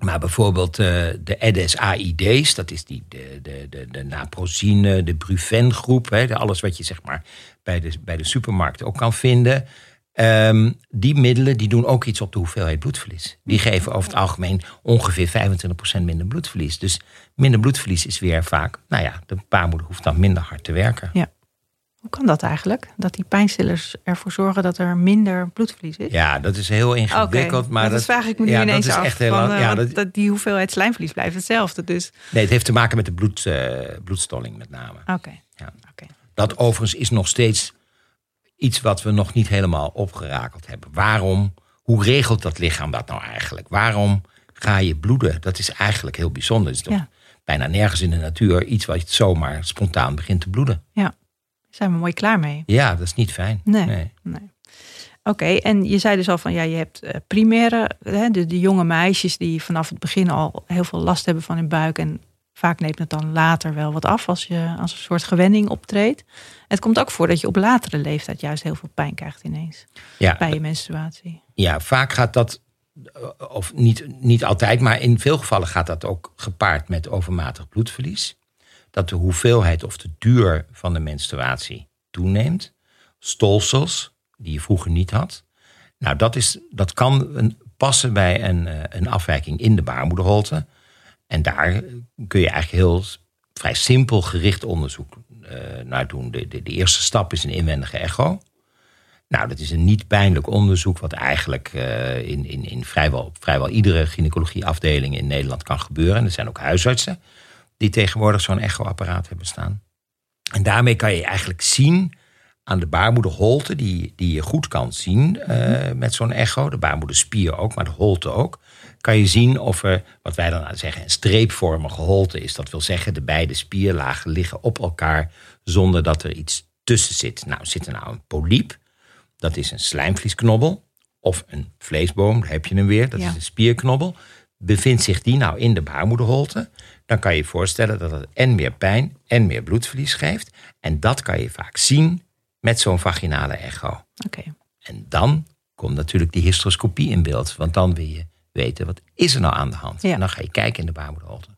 Maar bijvoorbeeld eh, de EDS-AID's, dat is die, de, de, de, de naprozine, de Brufen groep, hè, alles wat je zeg maar bij de, bij de supermarkt ook kan vinden. Ehm, die middelen die doen ook iets op de hoeveelheid bloedverlies. Die geven over het algemeen ongeveer 25% minder bloedverlies. Dus minder bloedverlies is weer vaak, nou ja, de baarmoeder hoeft dan minder hard te werken. Hoe kan dat eigenlijk? Dat die pijnstillers ervoor zorgen dat er minder bloedverlies is? Ja, dat is heel ingewikkeld. Maar dat, dat, vraag ik me nu ja, ineens dat is af. echt heel van, lang- eh, ja, dat- dat, die hoeveelheid slijmvlies blijft hetzelfde. Dus Nee, het heeft te maken met de bloed, eh, bloedstolling met name. oké. Ja. Dat overigens is nog steeds iets wat we nog niet helemaal opgerakeld hebben. Waarom, hoe regelt dat lichaam dat nou eigenlijk? Waarom ga je bloeden? Dat is eigenlijk heel bijzonder. Het is toch Ja. bijna nergens in de natuur iets wat zomaar spontaan begint te bloeden. Zijn we mooi klaar mee? Ja, dat is niet fijn. Nee. Nee. Oké, en je zei dus al van ja, je hebt eh, primaire, hè, de, de jonge meisjes die vanaf het begin al heel veel last hebben van hun buik. En vaak neemt het dan later wel wat af als je als een soort gewenning optreedt. Het komt ook voor dat je op latere leeftijd juist heel veel pijn krijgt ineens Ja, bij je menstruatie. Ja, vaak gaat dat, of niet, niet altijd, maar in veel gevallen gaat dat ook gepaard met overmatig bloedverlies. Dat de hoeveelheid of de duur van de menstruatie toeneemt. Stolsels, die je vroeger niet had. Nou, dat, is, dat kan passen bij een, eh, een afwijking in de baarmoederholte. En daar kun je eigenlijk heel vrij simpel gericht onderzoek eh, naar doen. De, de, de eerste stap is een inwendige echo. Nou, dat is een niet pijnlijk onderzoek, wat eigenlijk eh, in, in, in vrijwel, vrijwel iedere gynaecologieafdeling in Nederland kan gebeuren. En er zijn ook huisartsen die tegenwoordig zo'n echoapparaat hebben staan. En daarmee kan je eigenlijk zien aan de baarmoederholte, die, die je goed kan zien eh, met zo'n echo, de baarmoederspier ook, maar de holte ook, kan je zien of er, wat wij dan zeggen, een streepvormige holte is. Dat wil zeggen, de beide spierlagen liggen op elkaar zonder dat er iets tussen zit. Nou, zit er nou een polyp, dat is een slijmvliesknobbel, of een vleesboom, daar heb je hem weer, dat Ja. is een spierknobbel. Bevindt zich die nou in de baarmoederholte, dan kan je je voorstellen dat het en meer pijn en meer bloedverlies geeft. En dat kan je vaak zien met zo'n vaginale echo. Oké, En dan komt natuurlijk die hysteroscopie in beeld. Want dan wil je weten, wat is er nou aan de hand? Ja. En dan ga je kijken in de baarmoederholte.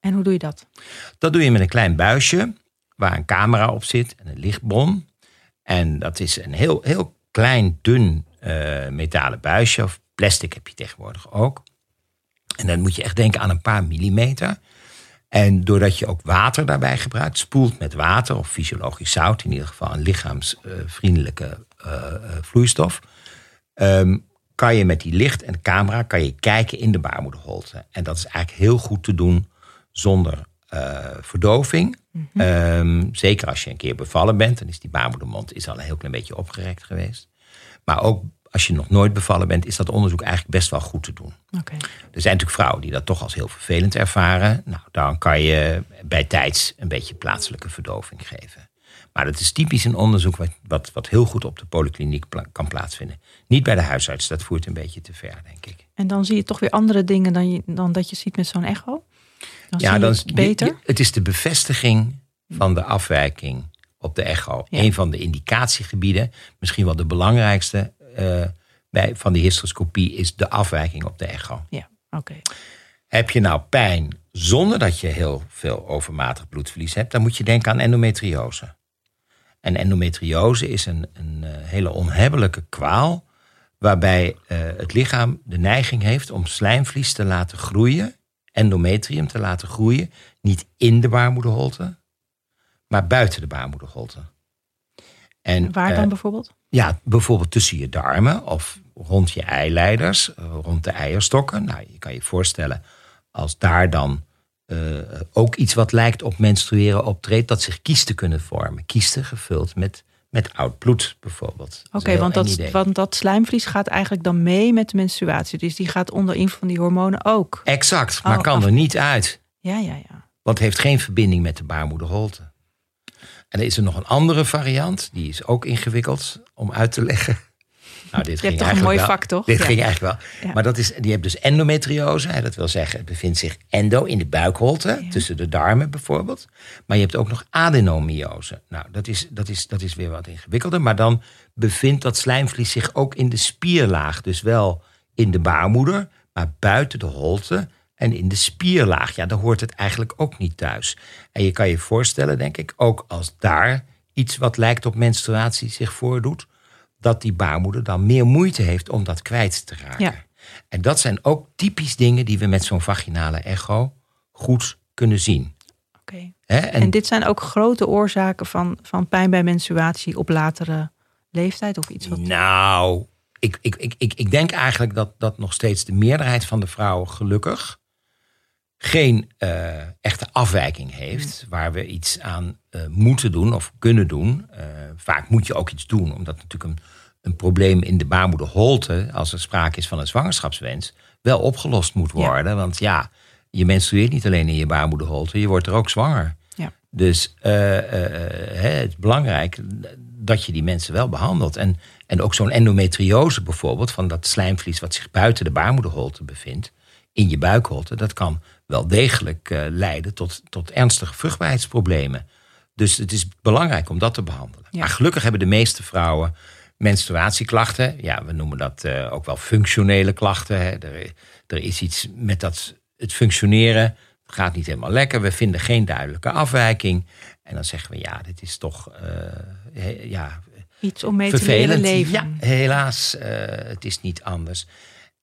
en hoe doe je dat? Dat doe je met een klein buisje waar een camera op zit en een lichtbron. En dat is een heel, heel klein, dun eh, metalen buisje. Of plastic heb je tegenwoordig ook. En dan moet je echt denken aan een paar millimeter. En doordat je ook water daarbij gebruikt, spoelt met water of fysiologisch zout, in ieder geval een lichaamsvriendelijke eh, eh, vloeistof, ehm, kan je met die licht en de camera kan je kijken in de baarmoederholte. En dat is eigenlijk heel goed te doen zonder eh, verdoving. Ehm, zeker als je een keer bevallen bent, dan is die baarmoedermond is al een heel klein beetje opgerekt geweest. Maar ook als je nog nooit bevallen bent, is dat onderzoek eigenlijk best wel goed te doen. Er zijn natuurlijk vrouwen die dat toch als heel vervelend ervaren. Nou, dan kan je bij tijds een beetje plaatselijke verdoving geven. Maar dat is typisch een onderzoek wat, wat, wat heel goed op de polykliniek pla- kan plaatsvinden. Niet bij de huisarts, dat voert een beetje te ver, denk ik. en dan zie je toch weer andere dingen dan, je, dan dat je ziet met zo'n echo? Dan je dan het is- beter? je- je- het is de bevestiging van de afwijking op de echo. Ja. Een van de indicatiegebieden, misschien wel de belangrijkste eh, bij, van de hysteroscopie, is de afwijking op de echo. Ja, oké. Heb je nou pijn zonder dat je heel veel overmatig bloedverlies hebt, dan moet je denken aan endometriose. En endometriose is een, een eh, hele onhebbelijke kwaal, waarbij eh, het lichaam de neiging heeft om slijmvlies te laten groeien, endometrium te laten groeien, niet in de baarmoederholte, maar buiten de baarmoederholte. En, Waar dan eh, bijvoorbeeld? ja, bijvoorbeeld tussen je darmen of rond je eileiders, eh, rond de eierstokken. Nou, je kan je voorstellen als daar dan eh, ook iets wat lijkt op menstrueren optreedt, dat zich kiesten kunnen vormen. Kiesten gevuld met, met oud bloed bijvoorbeeld. Oké, want, dat, want dat slijmvlies gaat eigenlijk dan mee met de menstruatie. Dus die gaat onder invloed van die hormonen ook. Exact, maar Oh, kan af- er niet uit. Ja, ja, ja. Want het heeft geen verbinding met de baarmoederholte. En er is er nog een andere variant, die is ook ingewikkeld om uit te leggen. Nou, dit Je hebt toch een mooi wel- vak, toch? Dit Ja. ging eigenlijk wel. Ja. Maar dat is, die hebt dus endometriose. hè, Dat wil zeggen, het bevindt zich endo in de buikholte, Ja. tussen de darmen bijvoorbeeld. Maar je hebt ook nog adenomiose. Nou, dat is, dat, is, dat is weer wat ingewikkelder. Maar dan bevindt dat slijmvlies zich ook in de spierlaag. Dus wel in de baarmoeder, maar buiten de holte en in de spierlaag. Ja, daar hoort het eigenlijk ook niet thuis. En je kan je voorstellen, denk ik, ook als daar iets wat lijkt op menstruatie zich voordoet, dat die baarmoeder dan meer moeite heeft om dat kwijt te raken. Ja. En dat zijn ook typisch dingen die we met zo'n vaginale echo goed kunnen zien. Oké. En, En, dit zijn ook grote oorzaken van, van pijn bij menstruatie op latere leeftijd of iets wat. nou, ik, ik, ik, ik, ik denk eigenlijk dat, dat nog steeds de meerderheid van de vrouwen gelukkig geen eh, echte afwijking heeft waar we iets aan eh, moeten doen of kunnen doen. Eh, vaak moet je ook iets doen, omdat natuurlijk een, een probleem in de baarmoederholte, als er sprake is van een zwangerschapswens, wel opgelost moet Ja. worden. Want ja, je menstrueert niet alleen in je baarmoederholte, je wordt er ook zwanger. Ja. Dus hè, het is belangrijk dat je die mensen wel behandelt. En, en ook zo'n endometriose bijvoorbeeld, van dat slijmvlies wat zich buiten de baarmoederholte bevindt, in je buikholte, dat kan wel degelijk eh, leiden tot, tot ernstige vruchtbaarheidsproblemen. Dus het is belangrijk om dat te behandelen. Ja. Maar gelukkig hebben de meeste vrouwen menstruatieklachten. Ja, we noemen dat eh, ook wel functionele klachten. Hè. Er, er is iets met dat, het functioneren. Het gaat niet helemaal lekker. We vinden geen duidelijke afwijking. En dan zeggen we, ja, dit is toch eh, he- ja, Iets om mee te leven. Ja, helaas, het is niet anders.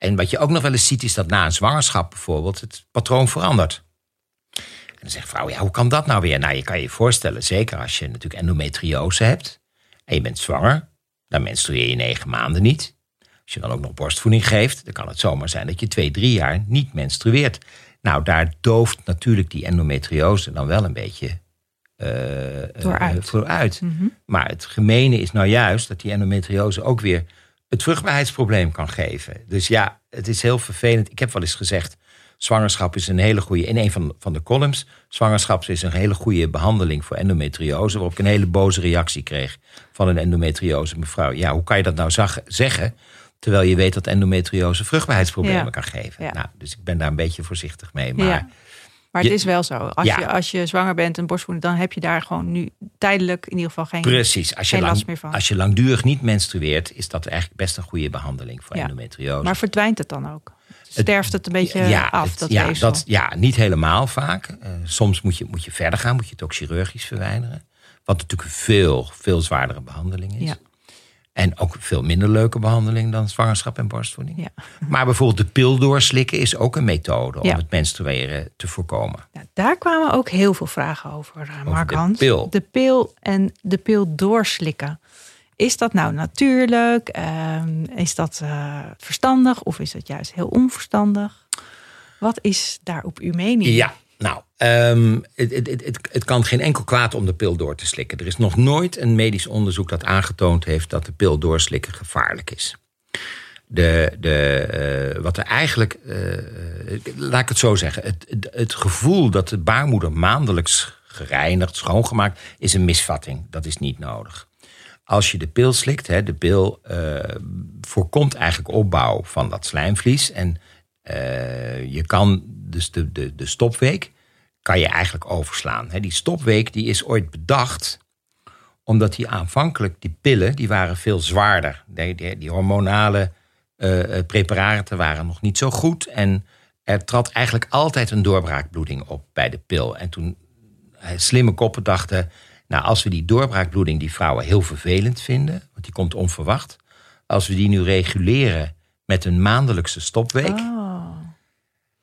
En wat je ook nog wel eens ziet, is dat na een zwangerschap bijvoorbeeld het patroon verandert. En dan zegt vrouw, ja, hoe kan dat nou weer? Nou, je kan je voorstellen, zeker als je natuurlijk endometriose hebt en je bent zwanger, dan menstrueer je negen maanden niet. Als je dan ook nog borstvoeding geeft, dan kan het zomaar zijn dat je twee, drie jaar niet menstrueert. Nou, daar dooft natuurlijk die endometriose dan wel een beetje eh, eh, Dooruit. vooruit. Mhm. Maar het gemene is nou juist dat die endometriose ook weer het vruchtbaarheidsprobleem kan geven. Dus ja, het is heel vervelend. Ik heb wel eens gezegd, zwangerschap is een hele goede, in een van, van de columns, zwangerschap is een hele goede behandeling voor endometriose, waarop ik een hele boze reactie kreeg van een endometriose mevrouw. Ja, hoe kan je dat nou zag- zeggen, terwijl je weet dat endometriose vruchtbaarheidsproblemen Ja. kan geven? Ja. Nou, dus ik ben daar een beetje voorzichtig mee. Maar Ja. Maar het Je- is wel zo. Als, Ja. je, als je zwanger bent en borstvoeding, dan heb je daar gewoon nu tijdelijk in ieder geval geen. Precies, als je, Geen last meer van. als je langdurig niet menstrueert, is dat eigenlijk best een goede behandeling voor Ja. endometriose. Maar verdwijnt het dan ook? Sterft het een beetje af, het- dat ja, weefsel? dat, ja, niet helemaal vaak. Eh, soms moet je, moet je verder gaan, moet je het ook chirurgisch verwijderen. Wat natuurlijk een veel, veel zwaardere behandeling is. Ja. En ook veel minder leuke behandeling dan zwangerschap en borstvoeding. Ja. Maar bijvoorbeeld de pil doorslikken is ook een methode om Ja. het menstrueren te voorkomen. Nou, daar kwamen ook heel veel vragen over, eh, Mark de Hans. pil. De pil en de pil doorslikken. Is dat nou natuurlijk? Ehm, is dat eh, verstandig of is dat juist heel onverstandig? Wat is daar op uw mening? Ja, nou, ehm, het, het, het, het, kan geen enkel kwaad om de pil door te slikken. Er is nog nooit een medisch onderzoek dat aangetoond heeft dat de pil doorslikken gevaarlijk is. De, de, eh, wat er eigenlijk, eh, laat ik het zo zeggen, het, het, gevoel dat de baarmoeder maandelijks gereinigd, schoongemaakt, is een misvatting. Dat is niet nodig. Als je de pil slikt, de pil eh, voorkomt eigenlijk opbouw van dat slijmvlies. En je kan dus de, de, de stopweek kan je eigenlijk overslaan. Die stopweek die is ooit bedacht omdat die aanvankelijk, die pillen, die waren veel zwaarder. Die, die, die hormonale eh, eh, preparaten waren nog niet zo goed. En er trad eigenlijk altijd een doorbraakbloeding op bij de pil. En toen eh, slimme koppen dachten... nou, als we die doorbraakbloeding die vrouwen heel vervelend vinden... want die komt onverwacht... als we die nu reguleren met een maandelijkse stopweek... Oh,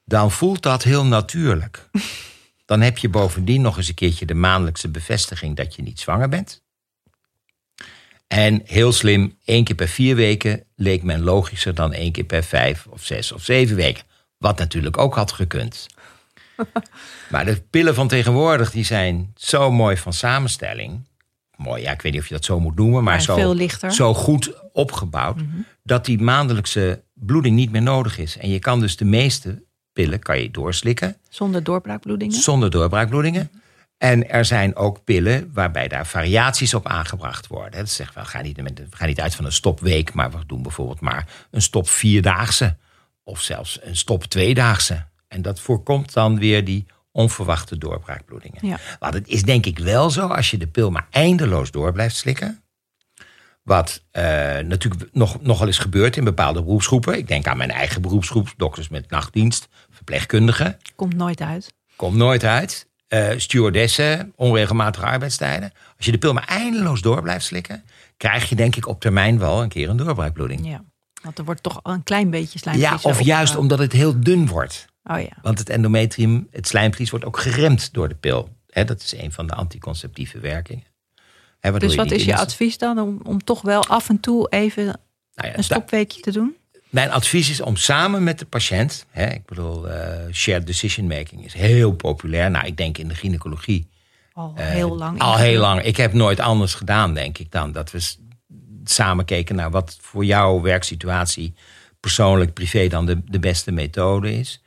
dan voelt dat heel natuurlijk. Dan heb je bovendien nog eens een keertje de maandelijkse bevestiging dat je niet zwanger bent. En heel slim, één keer per vier weken leek men logischer dan één keer per vijf of zes of zeven weken. Wat natuurlijk ook had gekund. maar de pillen van tegenwoordig die zijn zo mooi van samenstelling. Mooi, ja, ik weet niet of je dat zo moet noemen, maar, zo, zo goed opgebouwd. Dat die maandelijkse bloeding niet meer nodig is. En je kan dus de meeste pillen kan je doorslikken Zonder doorbraakbloedingen. zonder doorbraakbloedingen. En er zijn ook pillen waarbij daar variaties op aangebracht worden. Dat zegt wel, ga niet, we gaan niet uit van een stopweek, maar we doen bijvoorbeeld maar een stop vierdaagse. Of zelfs een stop tweedaagse. En dat voorkomt dan weer die onverwachte doorbraakbloedingen. Ja. Want het is denk ik wel zo, als je de pil maar eindeloos door blijft slikken. Wat eh, natuurlijk nog, nogal eens gebeurt in bepaalde beroepsgroepen. Ik denk aan mijn eigen beroepsgroep, dokters met nachtdienst, verpleegkundigen. Komt nooit uit. Komt nooit uit. Eh stewardessen, onregelmatige arbeidstijden. Als je de pil maar eindeloos door blijft slikken, krijg je denk ik op termijn wel een keer een doorbraakbloeding. Ja. Want er wordt toch al een klein beetje Ja, slijmvlies of op, juist eh, omdat het heel dun wordt. Oh ja. Want het endometrium, het slijmvlies, wordt ook geremd door de pil. Dat is een van de anticonceptieve werkingen. Hè, Dus wat is je advies dan om, om toch wel af en toe even Nou ja, een stopweekje te doen? Mijn advies is om samen met de patiënt, hè, ik bedoel, eh, shared decision making is heel populair. Nou, ik denk in de gynaecologie Al heel lang. Eh, Al heel lang. Ik heb nooit anders gedaan, denk ik, dan dat we samen keken naar wat voor jouw werksituatie persoonlijk, privé, dan de, de beste methode is.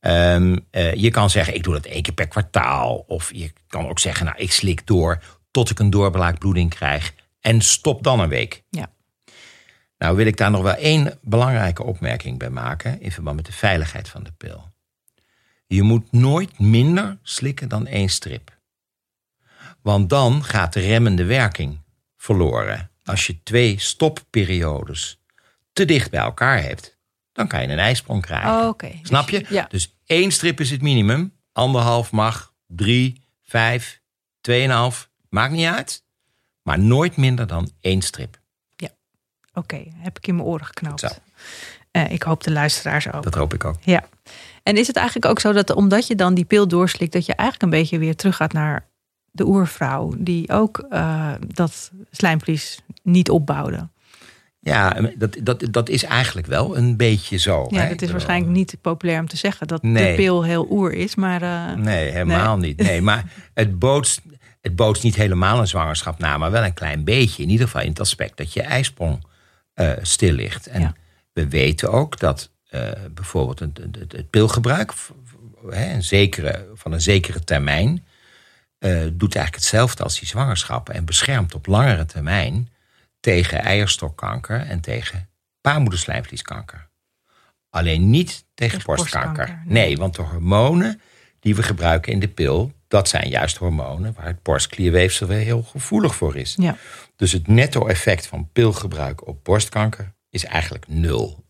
Ehm, eh, je kan zeggen, ik doe dat één keer per kwartaal. Of je kan ook zeggen, nou, ik slik door tot ik een doorbraakbloeding krijg. En stop dan een week. Ja. Nou wil ik daar nog wel één belangrijke opmerking bij maken in verband met de veiligheid van de pil. Je moet nooit minder slikken dan één strip. Want dan gaat de remmende werking verloren. Als je twee stopperiodes te dicht bij elkaar hebt, dan kan je een ijsprong krijgen. Oh, Snap je? Ja. Dus één strip is het minimum. Anderhalf mag, drie, vijf, tweeënhalf, maakt niet uit. Maar nooit minder dan één strip. Oké, heb ik in mijn oren geknapt. Eh, ik hoop de luisteraars ook. Dat hoop ik ook. Ja. En is het eigenlijk ook zo dat omdat je dan die pil doorslikt, dat je eigenlijk een beetje weer teruggaat naar de oervrouw, die ook eh, dat slijmvlies niet opbouwde? Ja, dat, dat, dat is eigenlijk wel een beetje zo. Ja, hè? dat Ik is waarschijnlijk niet populair om te zeggen dat Nee. de pil heel oer is, maar eh, Nee, helemaal niet. Nee, maar het bootst, het bootst niet helemaal een zwangerschap na, maar wel een klein beetje. In ieder geval in het aspect dat je ijsprong eh, stil ligt. En Ja. we weten ook dat eh, bijvoorbeeld het, het, pilgebruik hè, een zekere, van een zekere termijn eh, doet eigenlijk hetzelfde als die zwangerschappen en beschermt op langere termijn tegen eierstokkanker en tegen baarmoederslijmvlieskanker. Alleen niet tegen borstkanker. Nee, want de hormonen die we gebruiken in de pil, dat zijn juist hormonen waar het borstklierweefsel weer heel gevoelig voor is. ja. Dus het netto-effect van pilgebruik op borstkanker is eigenlijk nul.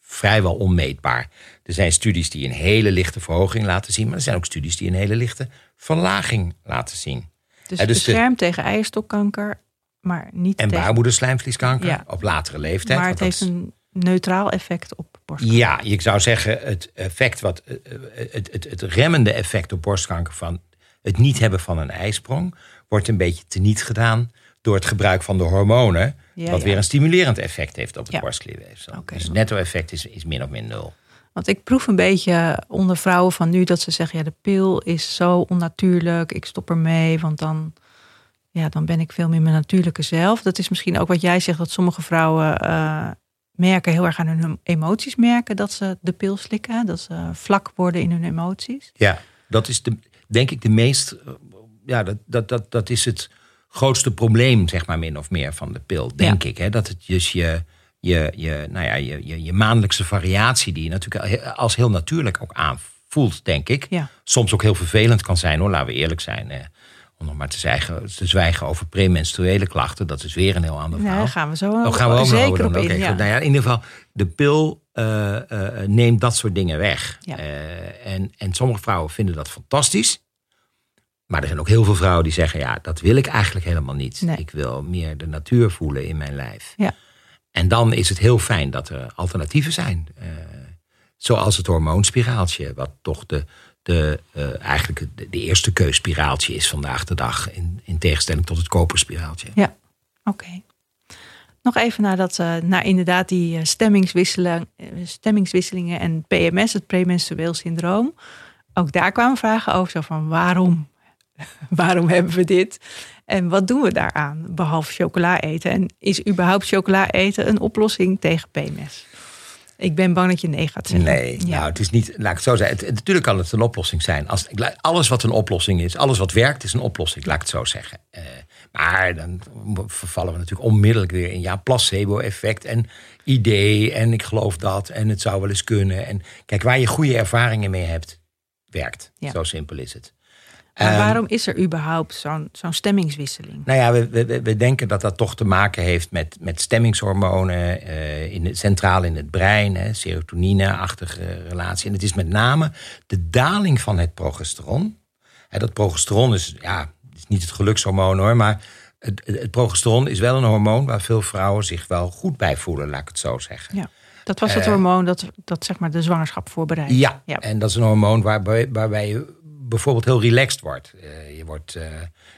Vrijwel onmeetbaar. Er zijn studies die een hele lichte verhoging laten zien, maar er zijn ook studies die een hele lichte verlaging laten zien. Dus het dus de- beschermt tegen eierstokkanker, maar niet En tegen... baarmoederslijmvlieskanker Ja. op latere leeftijd. maar het heeft dat een neutraal effect op borstkanker. Ja, je zou zeggen, het effect wat eh, eh, het, het, het remmende effect op borstkanker van het niet hebben van een ijsprong, wordt een beetje teniet gedaan door het gebruik van de hormonen, Ja, wat ja. weer een stimulerend effect heeft op het Ja. borstklierweefsel. Dus het netto-effect is, is min of min nul. Want ik proef een beetje onder vrouwen van nu dat ze zeggen: ja, de pil is zo onnatuurlijk, ik stop ermee, want dan, ja, dan ben ik veel meer mijn natuurlijke zelf. Dat is misschien ook wat jij zegt, dat sommige vrouwen eh, merken heel erg aan hun emoties, merken dat ze de pil slikken, dat ze vlak worden in hun emoties. Ja, dat is de, denk ik de meest. eh, Ja, dat, dat, dat, dat is het grootste probleem, zeg maar, min of meer van de pil, denk ik. Hè? Dat het dus je, je, je, nou ja, je, je, je maandelijkse variatie, die je natuurlijk als heel natuurlijk ook aanvoelt, denk ik. Ja. Soms ook heel vervelend kan zijn hoor, laten we eerlijk zijn. Eh, om nog maar te zwijgen, te zwijgen over premenstruele klachten, dat is weer een heel ander Ja, verhaal. daar gaan we zo Oh, gaan we ook zeker over op in. Ja. Nou ja, in ieder geval, de pil eh, eh, neemt dat soort dingen weg. Ja. Eh, en, en sommige vrouwen vinden dat fantastisch. Maar er zijn ook heel veel vrouwen die zeggen: ja, dat wil ik eigenlijk helemaal niet. Nee. Ik wil meer de natuur voelen in mijn lijf. Ja. En dan is het heel fijn dat er alternatieven zijn. Zoals het hormoonspiraaltje, wat toch de, de, eh, eigenlijk de, de eerste keusspiraaltje is vandaag de dag. In, in tegenstelling tot het koperspiraaltje. Ja, oké. Nog even naar, dat, uh, naar inderdaad die uh, stemmingswisselingen en PMS, het premenstrueel syndroom. Ook daar kwamen vragen over, zo van waarom? waarom hebben we dit? En wat doen we daaraan, behalve chocola eten? En is überhaupt chocola eten een oplossing tegen PMS? Ik ben bang dat je nee gaat zeggen. Nee, nou, het is niet, laat ik het zo zeggen. Het, natuurlijk kan het een oplossing zijn. Als, alles wat een oplossing is, alles wat werkt, is een oplossing, laat ik het zo zeggen. Uh, maar dan vervallen we natuurlijk onmiddellijk weer in ja, placebo-effect en idee en ik geloof dat en het zou wel eens kunnen. En kijk, waar je goede ervaringen mee hebt, werkt. Ja. Zo simpel is het. Maar um, waarom is er überhaupt zo'n zo'n stemmingswisseling? Nou ja, we, we, we, denken dat dat toch te maken heeft met, met stemmingshormonen, uh, in het, centraal in het brein, serotonine-achtige relatie. En het is met name de daling van het progesteron. Hè, dat progesteron is, ja, is niet het gelukshormoon hoor, maar het, het, progesteron is wel een hormoon waar veel vrouwen zich wel goed bij voelen, laat ik het zo zeggen. Ja. Dat was het uh, hormoon dat, dat zeg maar de zwangerschap voorbereidt. Ja, ja, en dat is een hormoon waarbij, waarbij je bijvoorbeeld heel relaxed wordt. Uh, je wordt uh,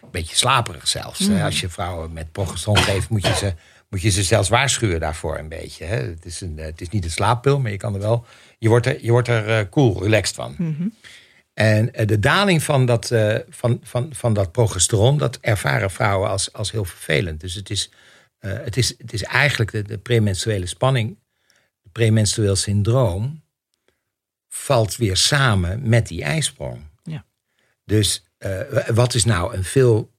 een beetje slaperig zelfs. Mm. Als je vrouwen met progesteron geeft, moet je, ze, moet je ze zelfs waarschuwen daarvoor een beetje. Hè? Het, is een, het is niet een slaappil, maar je kan er wel. Je wordt er, je wordt er cool, relaxed van. Mm -hmm. En de daling van dat, van, van, van dat progesteron, dat ervaren vrouwen als, als heel vervelend. Dus het is, het is, het is eigenlijk de, de premenstruele spanning, het premenstrueel syndroom, valt weer samen met die ijsprong. Dus uh, wat is nou een veel,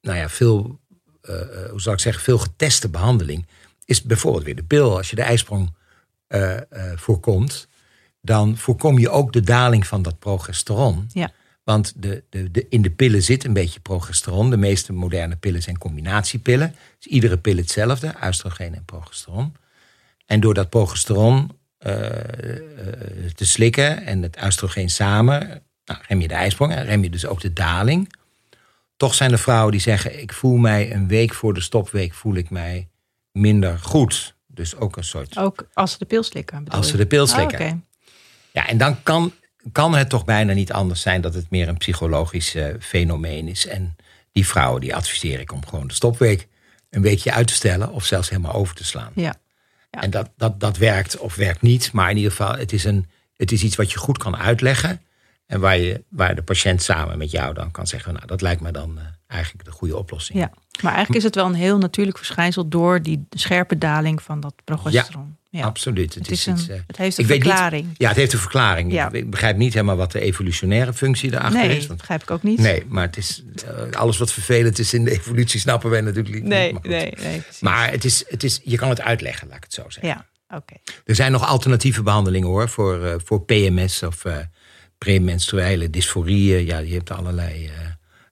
nou ja, veel, hoe zal ik zeggen, veel geteste behandeling? Is bijvoorbeeld weer de pil. Als je de ijsprong voorkomt, dan voorkom je ook de daling van dat progesteron. Ja. Want de, de, de, in de pillen zit een beetje progesteron. De meeste moderne pillen zijn combinatiepillen. Dus iedere pil hetzelfde, oestrogeen en progesteron. En door dat progesteron te slikken en het oestrogeen samen, nou, rem je de ijsprong en rem je dus ook de daling. Toch zijn er vrouwen die zeggen: Ik voel mij een week voor de stopweek voel ik mij minder goed. Dus ook een soort. Ook als ze de pil slikken. Als ze de pil slikken. Oh, okay. Ja, en dan kan, kan het toch bijna niet anders zijn dat het meer een psychologisch uh, fenomeen is. En die vrouwen die adviseer ik om gewoon de stopweek een weekje uit te stellen of zelfs helemaal over te slaan. Ja. ja. En dat, dat, dat werkt of werkt niet, maar in ieder geval, het is, een, het is iets wat je goed kan uitleggen. En waar, je, waar de patiënt samen met jou dan kan zeggen, nou dat lijkt me dan uh, eigenlijk de goede oplossing. Ja, maar eigenlijk is het wel een heel natuurlijk verschijnsel door die scherpe daling van dat progesteron. Ja, ja. absoluut. Het, het, is een, uh, het heeft een verklaring. Niet, ja, het heeft een verklaring. Ja. Ik begrijp niet helemaal wat de evolutionaire functie daarachter nee, is. Nee, dat begrijp ik ook niet. Nee, maar het is, uh, alles wat vervelend is in de evolutie snappen wij natuurlijk niet. Nee, maar nee, nee. Maar het is, het is, je kan het uitleggen, laat ik het zo zeggen. Ja, oké. Okay. Er zijn nog alternatieve behandelingen hoor, voor, voor PMS of premenstruele dysforieën. Ja, je hebt allerlei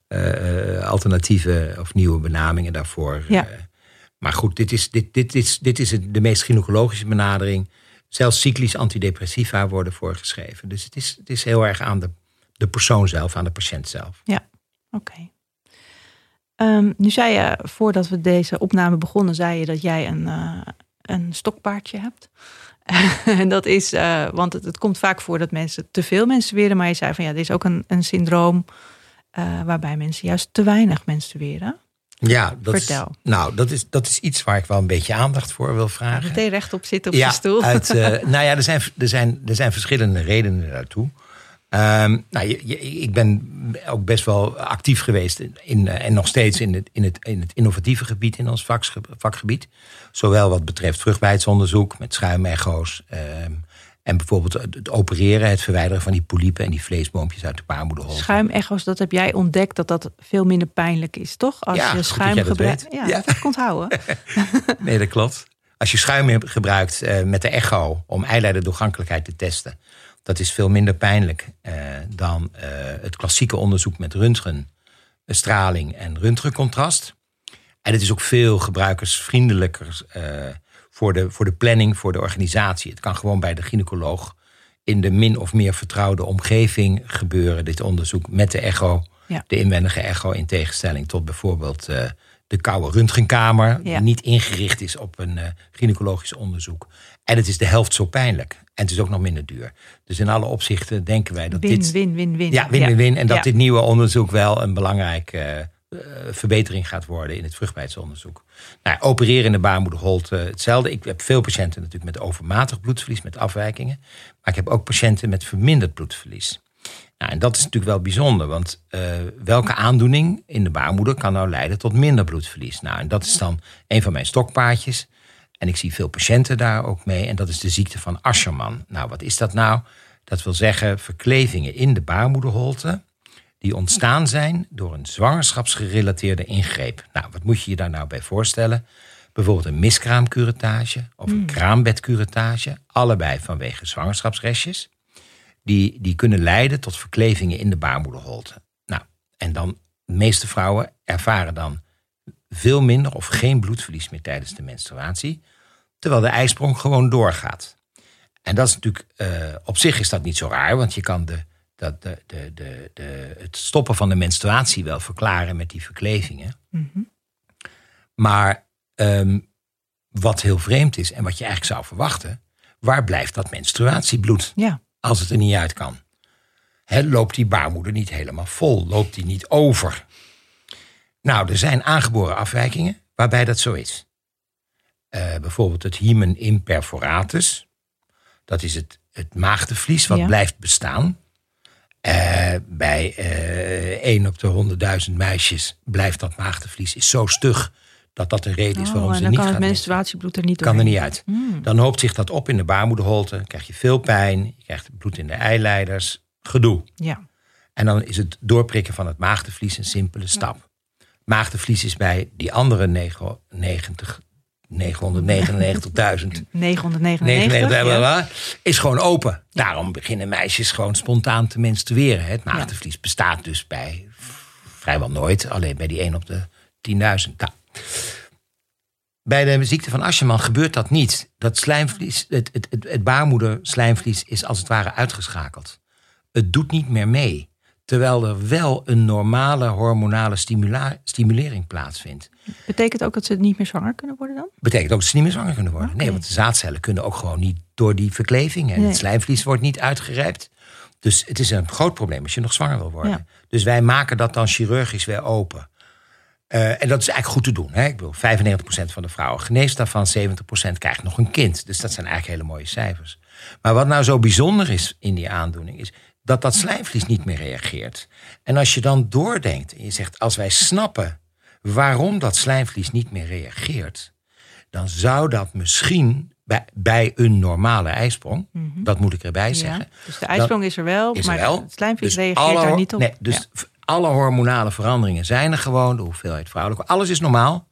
uh, alternatieve of nieuwe benamingen daarvoor. Ja. Maar goed, dit is, dit, dit, is, dit is de meest gynaecologische benadering. Zelfs cyclisch antidepressiva worden voorgeschreven. Dus het is, het is heel erg aan de, de persoon zelf, aan de patiënt zelf. Ja, oké. Okay. Um, nu zei je, voordat we deze opname begonnen, zei je dat jij een, uh, een stokpaardje hebt. en dat is, uh, want het, het, komt vaak voor dat mensen te veel menstrueren. Maar je zei van ja, dit is ook een, een syndroom uh, waarbij mensen juist te weinig menstrueren. Ja, dat Vertel. Is, nou, dat is, dat is iets waar ik wel een beetje aandacht voor wil vragen. Meteen rechtop zitten op ja, je stoel. Uit, uh, nou ja, er zijn, er, zijn, er zijn verschillende redenen daartoe. Um, nou, je, je, ik ben ook best wel actief geweest in, in uh, en nog steeds in het, in, het, in het innovatieve gebied in ons vak, vakgebied. Zowel wat betreft vruchtbaarheidsonderzoek met schuimecho's. Um, en bijvoorbeeld het opereren, het verwijderen van die polypen en die vleesboompjes uit de baarmoederhol. Schuimecho's, dat heb jij ontdekt dat dat veel minder pijnlijk is, toch? Als ja, je schuim gebruikt. Ja, ja, dat komt houden. nee, dat klopt. Als je schuim gebruikt uh, met de echo om eileiderdoorgankelijkheid te testen, dat is veel minder pijnlijk uh, dan uh, het klassieke onderzoek met röntgenstraling en röntgencontrast. En het is ook veel gebruikersvriendelijker voor de, voor de planning, voor de organisatie. Het kan gewoon bij de gynaecoloog in de min of meer vertrouwde omgeving gebeuren, dit onderzoek met de echo, ja. de inwendige echo, in tegenstelling tot bijvoorbeeld uh, de koude röntgenkamer, Ja. die niet ingericht is op een uh, gynaecologisch onderzoek. En het is de helft zo pijnlijk. En het is ook nog minder duur. Dus in alle opzichten denken wij dat win, dit. Win, win, win. Ja, win, win, win. En dat Ja. dit nieuwe onderzoek wel een belangrijk, uh, uh, verbetering gaat worden in het vruchtbaarheidsonderzoek. Nou, opereren in de baarmoederholte hetzelfde. Ik heb veel patiënten natuurlijk met overmatig bloedverlies, met afwijkingen. Maar ik heb ook patiënten met verminderd bloedverlies. Nou, en dat is natuurlijk wel bijzonder, want uh, welke aandoening in de baarmoeder kan nou leiden tot minder bloedverlies? Nou, en dat is dan een van mijn stokpaardjes. En ik zie veel patiënten daar ook mee. En dat is de ziekte van Ascherman. Nou, wat is dat nou? Dat wil zeggen verklevingen in de baarmoederholte die ontstaan zijn door een zwangerschapsgerelateerde ingreep. Nou, wat moet je je daar nou bij voorstellen? Bijvoorbeeld een miskraamcurettage of een mm. kraambedcurettage. Allebei vanwege zwangerschapsrestjes. Die, die kunnen leiden tot verklevingen in de baarmoederholte. Nou, en dan, de meeste vrouwen ervaren dan veel minder of geen bloedverlies meer tijdens de menstruatie. Terwijl de ijsprong gewoon doorgaat. En dat is natuurlijk, uh, op zich is dat niet zo raar, want je kan de, dat de, de, de, de, het stoppen van de menstruatie wel verklaren met die verklevingen. Mm Maar um, wat heel vreemd is en wat je eigenlijk zou verwachten, waar blijft dat menstruatiebloed ja. Als het er niet uit kan? He, loopt die baarmoeder niet helemaal vol? Loopt die niet over? Nou, er zijn aangeboren afwijkingen waarbij dat zo is. Uh, bijvoorbeeld het hymen imperforatus. Dat is het, het maagdenvlies wat blijft bestaan. Uh, bij uh, 1 op de 100.000 meisjes blijft dat maagdenvlies is zo stug dat dat een reden is oh, waarom ze niet gaat. Dan kan het menstruatiebloed er niet Kan er niet uit. Hmm. Dan hoopt zich dat op in de baarmoederholte. Dan krijg je veel pijn. Je krijgt bloed in de eileiders. Gedoe. Ja. En dan is het doorprikken van het maagdenvlies een simpele stap. Maagdenvlies is bij die andere 90 999.000. 999. Is gewoon open. Daarom beginnen meisjes gewoon spontaan te menstrueren. Het maagdenvlies bestaat dus bij vrijwel nooit. Alleen bij die 1 op de 10.000. Nou. Bij de ziekte van Ascherman gebeurt dat niet. Dat slijmvlies, het, het, het, het baarmoeder-slijmvlies is als het ware uitgeschakeld. Het doet niet meer mee. Terwijl er wel een normale hormonale stimulering plaatsvindt. Betekent ook dat ze niet meer zwanger kunnen worden dan? Betekent ook dat ze niet meer zwanger kunnen worden. Nee, want de zaadcellen kunnen ook gewoon niet door die verkleving. En het slijmvlies wordt niet uitgerijpt. Dus het is een groot probleem als je nog zwanger wil worden. Dus wij maken dat dan chirurgisch weer open. Uh, en dat is eigenlijk goed te doen. Hè? Ik bedoel, 95% van de vrouwen geneest daarvan, 70% krijgt nog een kind. Dus dat zijn eigenlijk hele mooie cijfers. Maar wat nou zo bijzonder is in die aandoening, is dat dat slijmvlies niet meer reageert. En als je dan doordenkt en je zegt, als wij snappen waarom dat slijmvlies niet meer reageert, dan zou dat misschien bij, bij een normale ijsprong, mm dat moet ik erbij zeggen. dus de ijsprong is er wel, maar het slijmvlies dus reageert daar niet op. Nee, dus alle hormonale veranderingen zijn er gewoon, de hoeveelheid vrouwelijke, alles is normaal.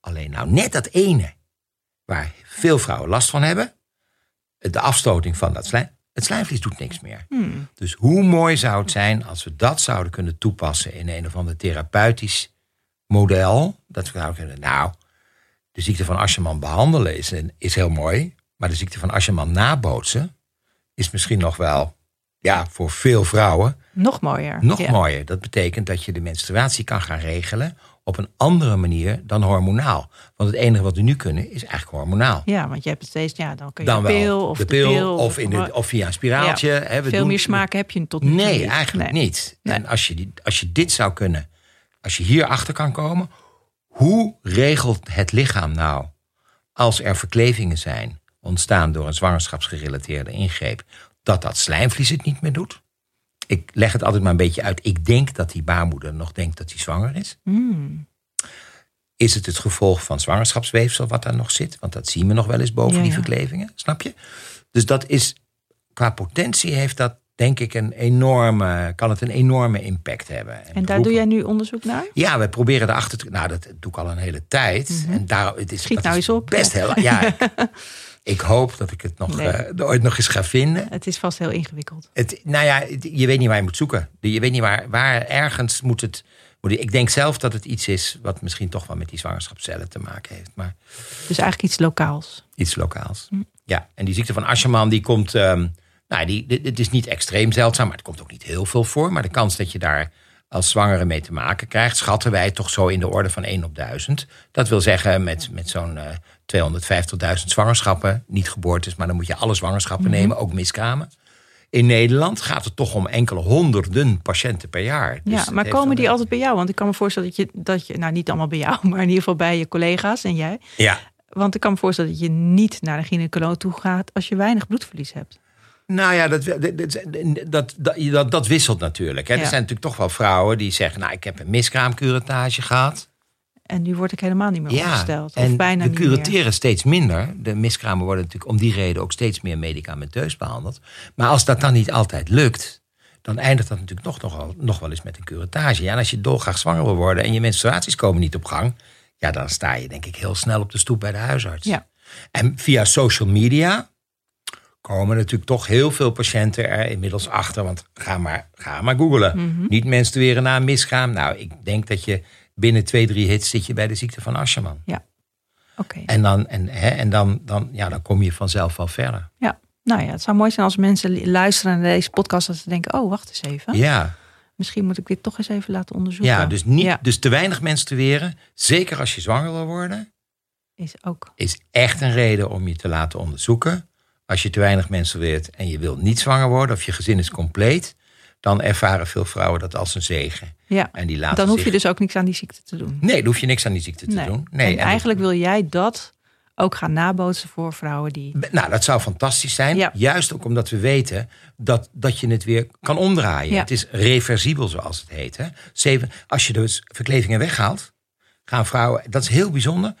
Alleen nou net dat ene waar veel vrouwen last van hebben, de afstoting van dat slijm, het slijmvlies doet niks meer. Hmm. Dus hoe mooi zou het zijn als we dat zouden kunnen toepassen in een of ander therapeutisch model. Dat we kunnen, nou, de ziekte van Ascherman behandelen is, is heel mooi. Maar de ziekte van Ascherman nabootsen is misschien nog wel, ja, voor veel vrouwen. Nog mooier. Nog mooier. Dat betekent dat je de menstruatie kan gaan regelen op een andere manier dan hormonaal. Want het enige wat we nu kunnen is eigenlijk hormonaal. Ja, want je hebt het steeds, ja, dan kun je dan pil of de pil, of, in de, of via een spiraaltje. Ja, hè, we veel meer smaken heb je tot nu Nee, eigenlijk niet. En als je, als je dit zou kunnen, als je hierachter kan komen, hoe regelt het lichaam nou als er verklevingen zijn ontstaan door een zwangerschapsgerelateerde ingreep, dat dat slijmvlies het niet meer doet? Ik leg het altijd maar een beetje uit. Ik denk dat die baarmoeder nog denkt dat hij zwanger is. Hmm. Is het het gevolg van zwangerschapsweefsel wat daar nog zit? Want dat zien we nog wel eens boven die verklevingen, snap je? Dus dat is, qua potentie heeft dat denk ik een enorme, kan het een enorme impact hebben. En, daar doe jij nu onderzoek naar? Ja, we proberen erachter te... Nou, dat doe ik al een hele tijd. Mhm. En daar, het is, Schiet nou eens op. Best heel... Ja, Ik hoop dat ik het nog, uh, ooit nog eens ga vinden. Het is vast heel ingewikkeld. Het, nou ja, je weet niet waar je moet zoeken. Je weet niet waar, waar ergens moet het. Moet ik denk zelf dat het iets is wat misschien toch wel met die zwangerschapscellen te maken heeft. Maar, dus eigenlijk iets lokaals. Iets lokaals. Hm. Ja, en die ziekte van Ascherman die komt. Um, nou, die, het is niet extreem zeldzaam, maar het komt ook niet heel veel voor. Maar de kans dat je daar als zwangere mee te maken krijgt, schatten wij toch zo in de orde van 1 op 1000. Dat wil zeggen, met, met zo'n uh, 250.000 zwangerschappen, niet geboortes, maar dan moet je alle zwangerschappen mhm. nemen, ook miskramen. in Nederland gaat het toch om enkele honderden patiënten per jaar. Dus ja, maar komen die altijd bij jou? Want ik kan me voorstellen dat je, dat je, nou niet allemaal bij jou, maar in ieder geval bij je collega's en jij. Ja, Want ik kan me voorstellen dat je niet naar een gynaecoloog toe gaat als je weinig bloedverlies hebt. nou ja, dat, dat, dat, dat, wisselt natuurlijk. Hè. Er zijn natuurlijk toch wel vrouwen die zeggen... nou, ik heb een miskraamcuratage gehad. En nu word ik helemaal niet meer Ja, opgesteld. en of bijna we meer. curateren steeds minder. De miskramen worden natuurlijk om die reden ook steeds meer medicamenteus behandeld. Maar als dat dan niet altijd lukt, dan eindigt dat natuurlijk nog, nog, wel, nog wel eens met een curatage. Ja, en als je dolgraag zwanger wil worden en je menstruaties komen niet op gang, ja, dan sta je denk ik heel snel op de stoep bij de huisarts. Ja. En via social media komen natuurlijk toch heel veel patiënten er inmiddels achter. Want ga maar, ga maar googlen. Mhm. Niet menstrueren na een miskraam. Nou, ik denk dat je binnen twee, drie hits zit je bij de ziekte van Ascherman. Oké. En, dan, en, hè, en dan, dan, ja, dan kom je vanzelf wel verder. Ja. Nou ja, het zou mooi zijn als mensen luisteren naar deze podcast. Dat ze denken, oh wacht eens even. Ja, Misschien moet ik dit toch eens even laten onderzoeken. ja, dus, niet, Ja, dus te weinig menstrueren, zeker als je zwanger wil worden, is ook. is echt een reden om je te laten onderzoeken. Als je te weinig menstrueert en je wilt niet zwanger worden of je gezin is compleet, dan ervaren veel vrouwen dat als een zegen. Ja. En die laten Dan hoef je zich- dus ook niks aan die ziekte te doen. Nee, dan hoef je niks aan die ziekte te Nee. doen. Nee, en en- eigenlijk wil jij dat ook gaan nabootsen voor vrouwen die. Nou, dat zou fantastisch zijn. Ja. Juist ook omdat we weten dat, dat je het weer kan omdraaien. Ja. Het is reversibel, zoals het heet. Hè? Zeven, als je dus verklevingen weghaalt, gaan vrouwen... Dat is heel bijzonder.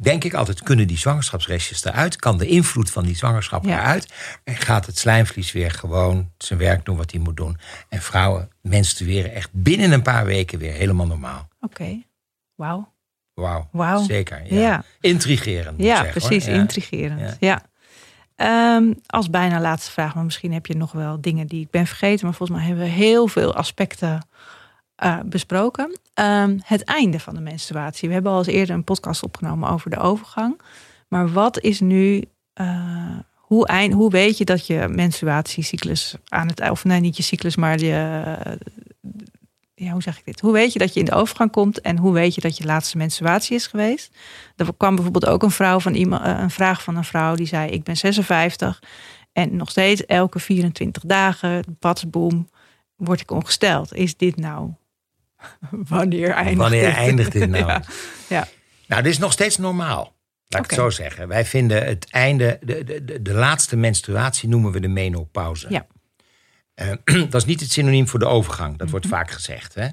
Denk ik altijd, kunnen die zwangerschapsrestjes eruit? Kan de invloed van die zwangerschap Ja. eruit? En gaat het slijmvlies weer gewoon zijn werk doen wat hij moet doen? En vrouwen menstrueren echt binnen een paar weken weer helemaal normaal. Oké. Wauw. Wauw, zeker. Ja. Ja. Intrigerend, Ja, zeggen, precies. Ja. Intrigerend. Ja. Ja. Ehm, als bijna laatste vraag, maar misschien heb je nog wel dingen die ik ben vergeten. Maar volgens mij hebben we heel veel aspecten eh, besproken. Ehm, het einde van de menstruatie. We hebben al eens eerder een podcast opgenomen over de overgang. Maar wat is nu. eh, hoe, hoe weet je dat je menstruatiecyclus aan het of nee, niet je cyclus, maar je. Ja, hoe zeg ik dit? Hoe weet je dat je in de overgang komt en hoe weet je dat je laatste menstruatie is geweest? Er kwam bijvoorbeeld ook een, vrouw van iemand, eh, een vraag van een vrouw die zei: Ik ben 56 en nog steeds elke 24 dagen, patsboom, word ik ongesteld. Is dit nou? Wanneer eindigt Wanneer dit? eindigt dit nou? Ja. Ja. Nou, dit is nog steeds normaal. Laat ik het zo zeggen. Wij vinden het einde, de, de, de, de laatste menstruatie noemen we de menopauze. Ja. Eh, dat is niet het synoniem voor de overgang. Dat wordt Mhm. vaak gezegd. Hè?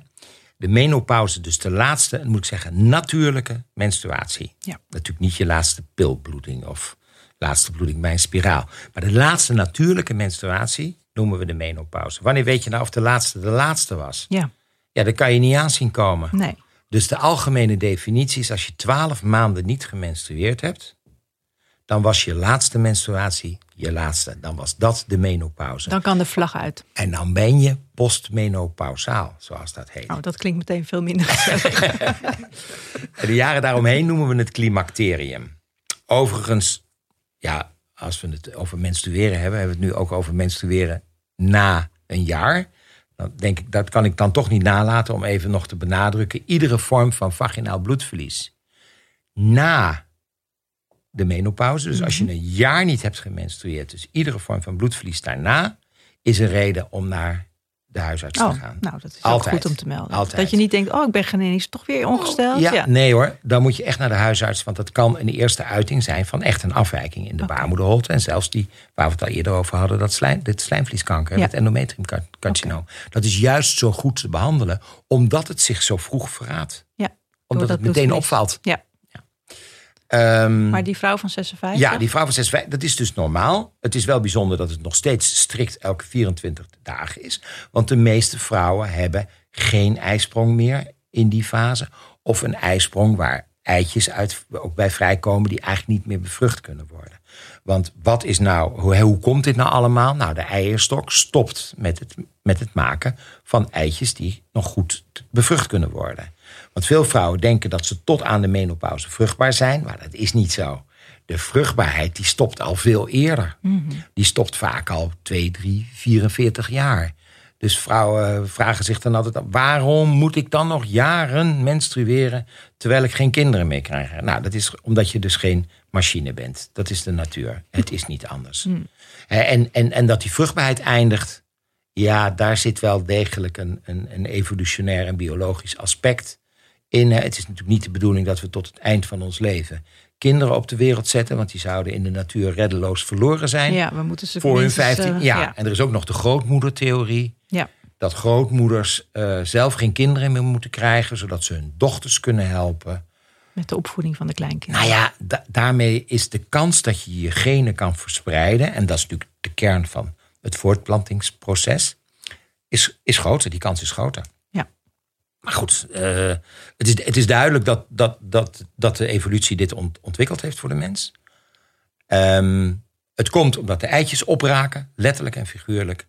De menopauze, dus de laatste, moet ik zeggen, natuurlijke menstruatie. Ja. Natuurlijk niet je laatste pilbloeding of laatste bloeding bij een spiraal. Maar de laatste natuurlijke menstruatie noemen we de menopauze. Wanneer weet je nou of de laatste de laatste was? ja, Ja, dat kan je niet aanzien komen. nee. Dus de algemene definitie is: als je twaalf maanden niet gemenstrueerd hebt, dan was je laatste menstruatie je laatste. Dan was dat de menopauze. Dan kan de vlag uit. En dan ben je postmenopausaal, zoals dat heet. Oh, dat klinkt meteen veel minder gezellig. De jaren daaromheen noemen we het climacterium. Overigens, ja, als we het over menstrueren hebben, hebben we het nu ook over menstrueren na een jaar. Dan denk ik, dat kan ik dan toch niet nalaten om even nog te benadrukken. Iedere vorm van vaginaal bloedverlies na de menopauze, dus als je een jaar niet hebt gemenstrueerd, dus iedere vorm van bloedverlies daarna, is een reden om naar de huisarts Oh, te gaan. nou, dat is Altijd. goed om te melden. Altijd. Dat je niet denkt, oh, ik ben ineens toch weer ongesteld. Ja, nee hoor. Dan moet je echt naar de huisarts. Want dat kan een eerste uiting zijn van echt een afwijking in de baarmoederholte. En zelfs die, waar we het al eerder over hadden, dat slijm, dit slijmvlieskanker, Ja. het endometriumcarcinoom. Dat is juist zo goed te behandelen, omdat het zich zo vroeg verraadt. Ja, Omdat dat het meteen opvalt. Ja. Ehm, Maar die vrouw van 56? ja, die vrouw van 56, dat is dus normaal. Het is wel bijzonder dat het nog steeds strikt elke 24 dagen is. Want de meeste vrouwen hebben geen ijsprong meer in die fase. Of een ijsprong waar eitjes uit, ook bij vrijkomen die eigenlijk niet meer bevrucht kunnen worden. Want wat is nou, hoe, hoe komt dit nou allemaal? Nou, de eierstok stopt met het, met het maken van eitjes die nog goed bevrucht kunnen worden. Want veel vrouwen denken dat ze tot aan de menopauze vruchtbaar zijn, maar dat is niet zo. De vruchtbaarheid die stopt al veel eerder. Die stopt vaak al 2, 3, 44 jaar. Dus vrouwen vragen zich dan altijd: waarom moet ik dan nog jaren menstrueren terwijl ik geen kinderen meer krijg? Nou, dat is omdat je dus geen machine bent. Dat is de natuur. Het is niet anders. Hmm. En, en, en dat die vruchtbaarheid eindigt, ja, daar zit wel degelijk een, een, een evolutionair en biologisch aspect in. Het is natuurlijk niet de bedoeling dat we tot het eind van ons leven kinderen op de wereld zetten, want die zouden in de natuur reddeloos verloren zijn. Ja, we moeten ze voor hun minstens, 15. eh, ja. en er is ook nog de grootmoedertheorie. Ja. Dat grootmoeders eh, zelf geen kinderen meer moeten krijgen, zodat ze hun dochters kunnen helpen. Met de opvoeding van de kleinkinderen. Nou ja, da- daarmee is de kans dat je je genen kan verspreiden, en dat is natuurlijk de kern van het voortplantingsproces, is, is groter. Die kans is groter. Ja. Maar goed, eh, het, is, het is duidelijk dat, dat, dat, dat de evolutie dit ont- ontwikkeld heeft voor de mens. Ehm, het komt omdat de eitjes opraken, letterlijk en figuurlijk.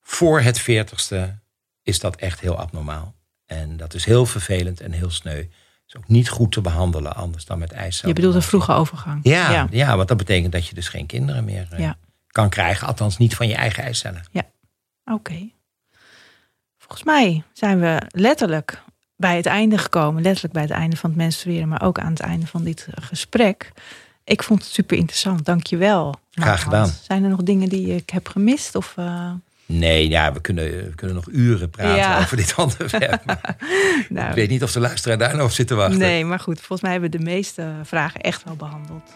Voor het veertigste is dat echt heel abnormaal. En dat is heel vervelend en heel sneu. Is ook niet goed te behandelen, anders dan met ijs. Je bedoelt een vroege overgang. Ja, ja. ja. want dat betekent dat je dus geen kinderen meer eh, Ja. kan krijgen. Althans niet van je eigen eicellen. Oké. Volgens mij zijn we letterlijk bij het einde gekomen. Letterlijk bij het einde van het menstrueren, maar ook aan het einde van dit eh, gesprek. Ik vond het super interessant. Dank je wel. Graag gedaan. Zijn er nog dingen die ik heb gemist? Of, eh, Nee, ja, we kunnen, we kunnen nog uren praten Ja. over dit onderwerp. Nou, Ik weet niet of de luisteraar daar op zit te wachten. Nee, maar goed, volgens mij hebben we de meeste vragen echt wel behandeld.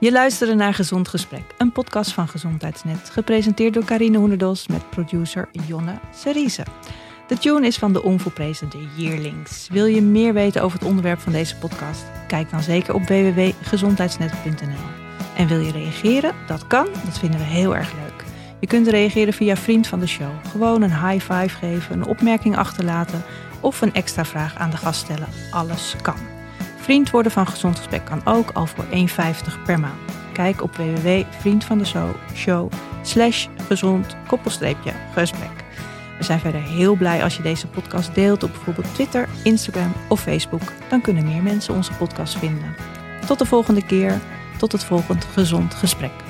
Je luisterde naar Gezond Gesprek, een podcast van Gezondheidsnet, gepresenteerd door Carine Hoenderdos met producer Jonne Seriese. De tune is van de onvolprezen De Yearlings. Wil je meer weten over het onderwerp van deze podcast? Kijk dan zeker op www.gezondheidsnet.nl. En wil je reageren? Dat kan, dat vinden we heel erg leuk. Je kunt reageren via Vriend van de Show. Gewoon een high five geven, een opmerking achterlaten of een extra vraag aan de gast stellen. Alles kan. Vriend worden van Gezond Gesprek kan ook al voor 1,50 per maand. Kijk op www.vriendvandeshow slash gezond koppelstreepje gesprek. We zijn verder heel blij als je deze podcast deelt op bijvoorbeeld Twitter, Instagram of Facebook. Dan kunnen meer mensen onze podcast vinden. Tot de volgende keer. Tot het volgende gezond gesprek.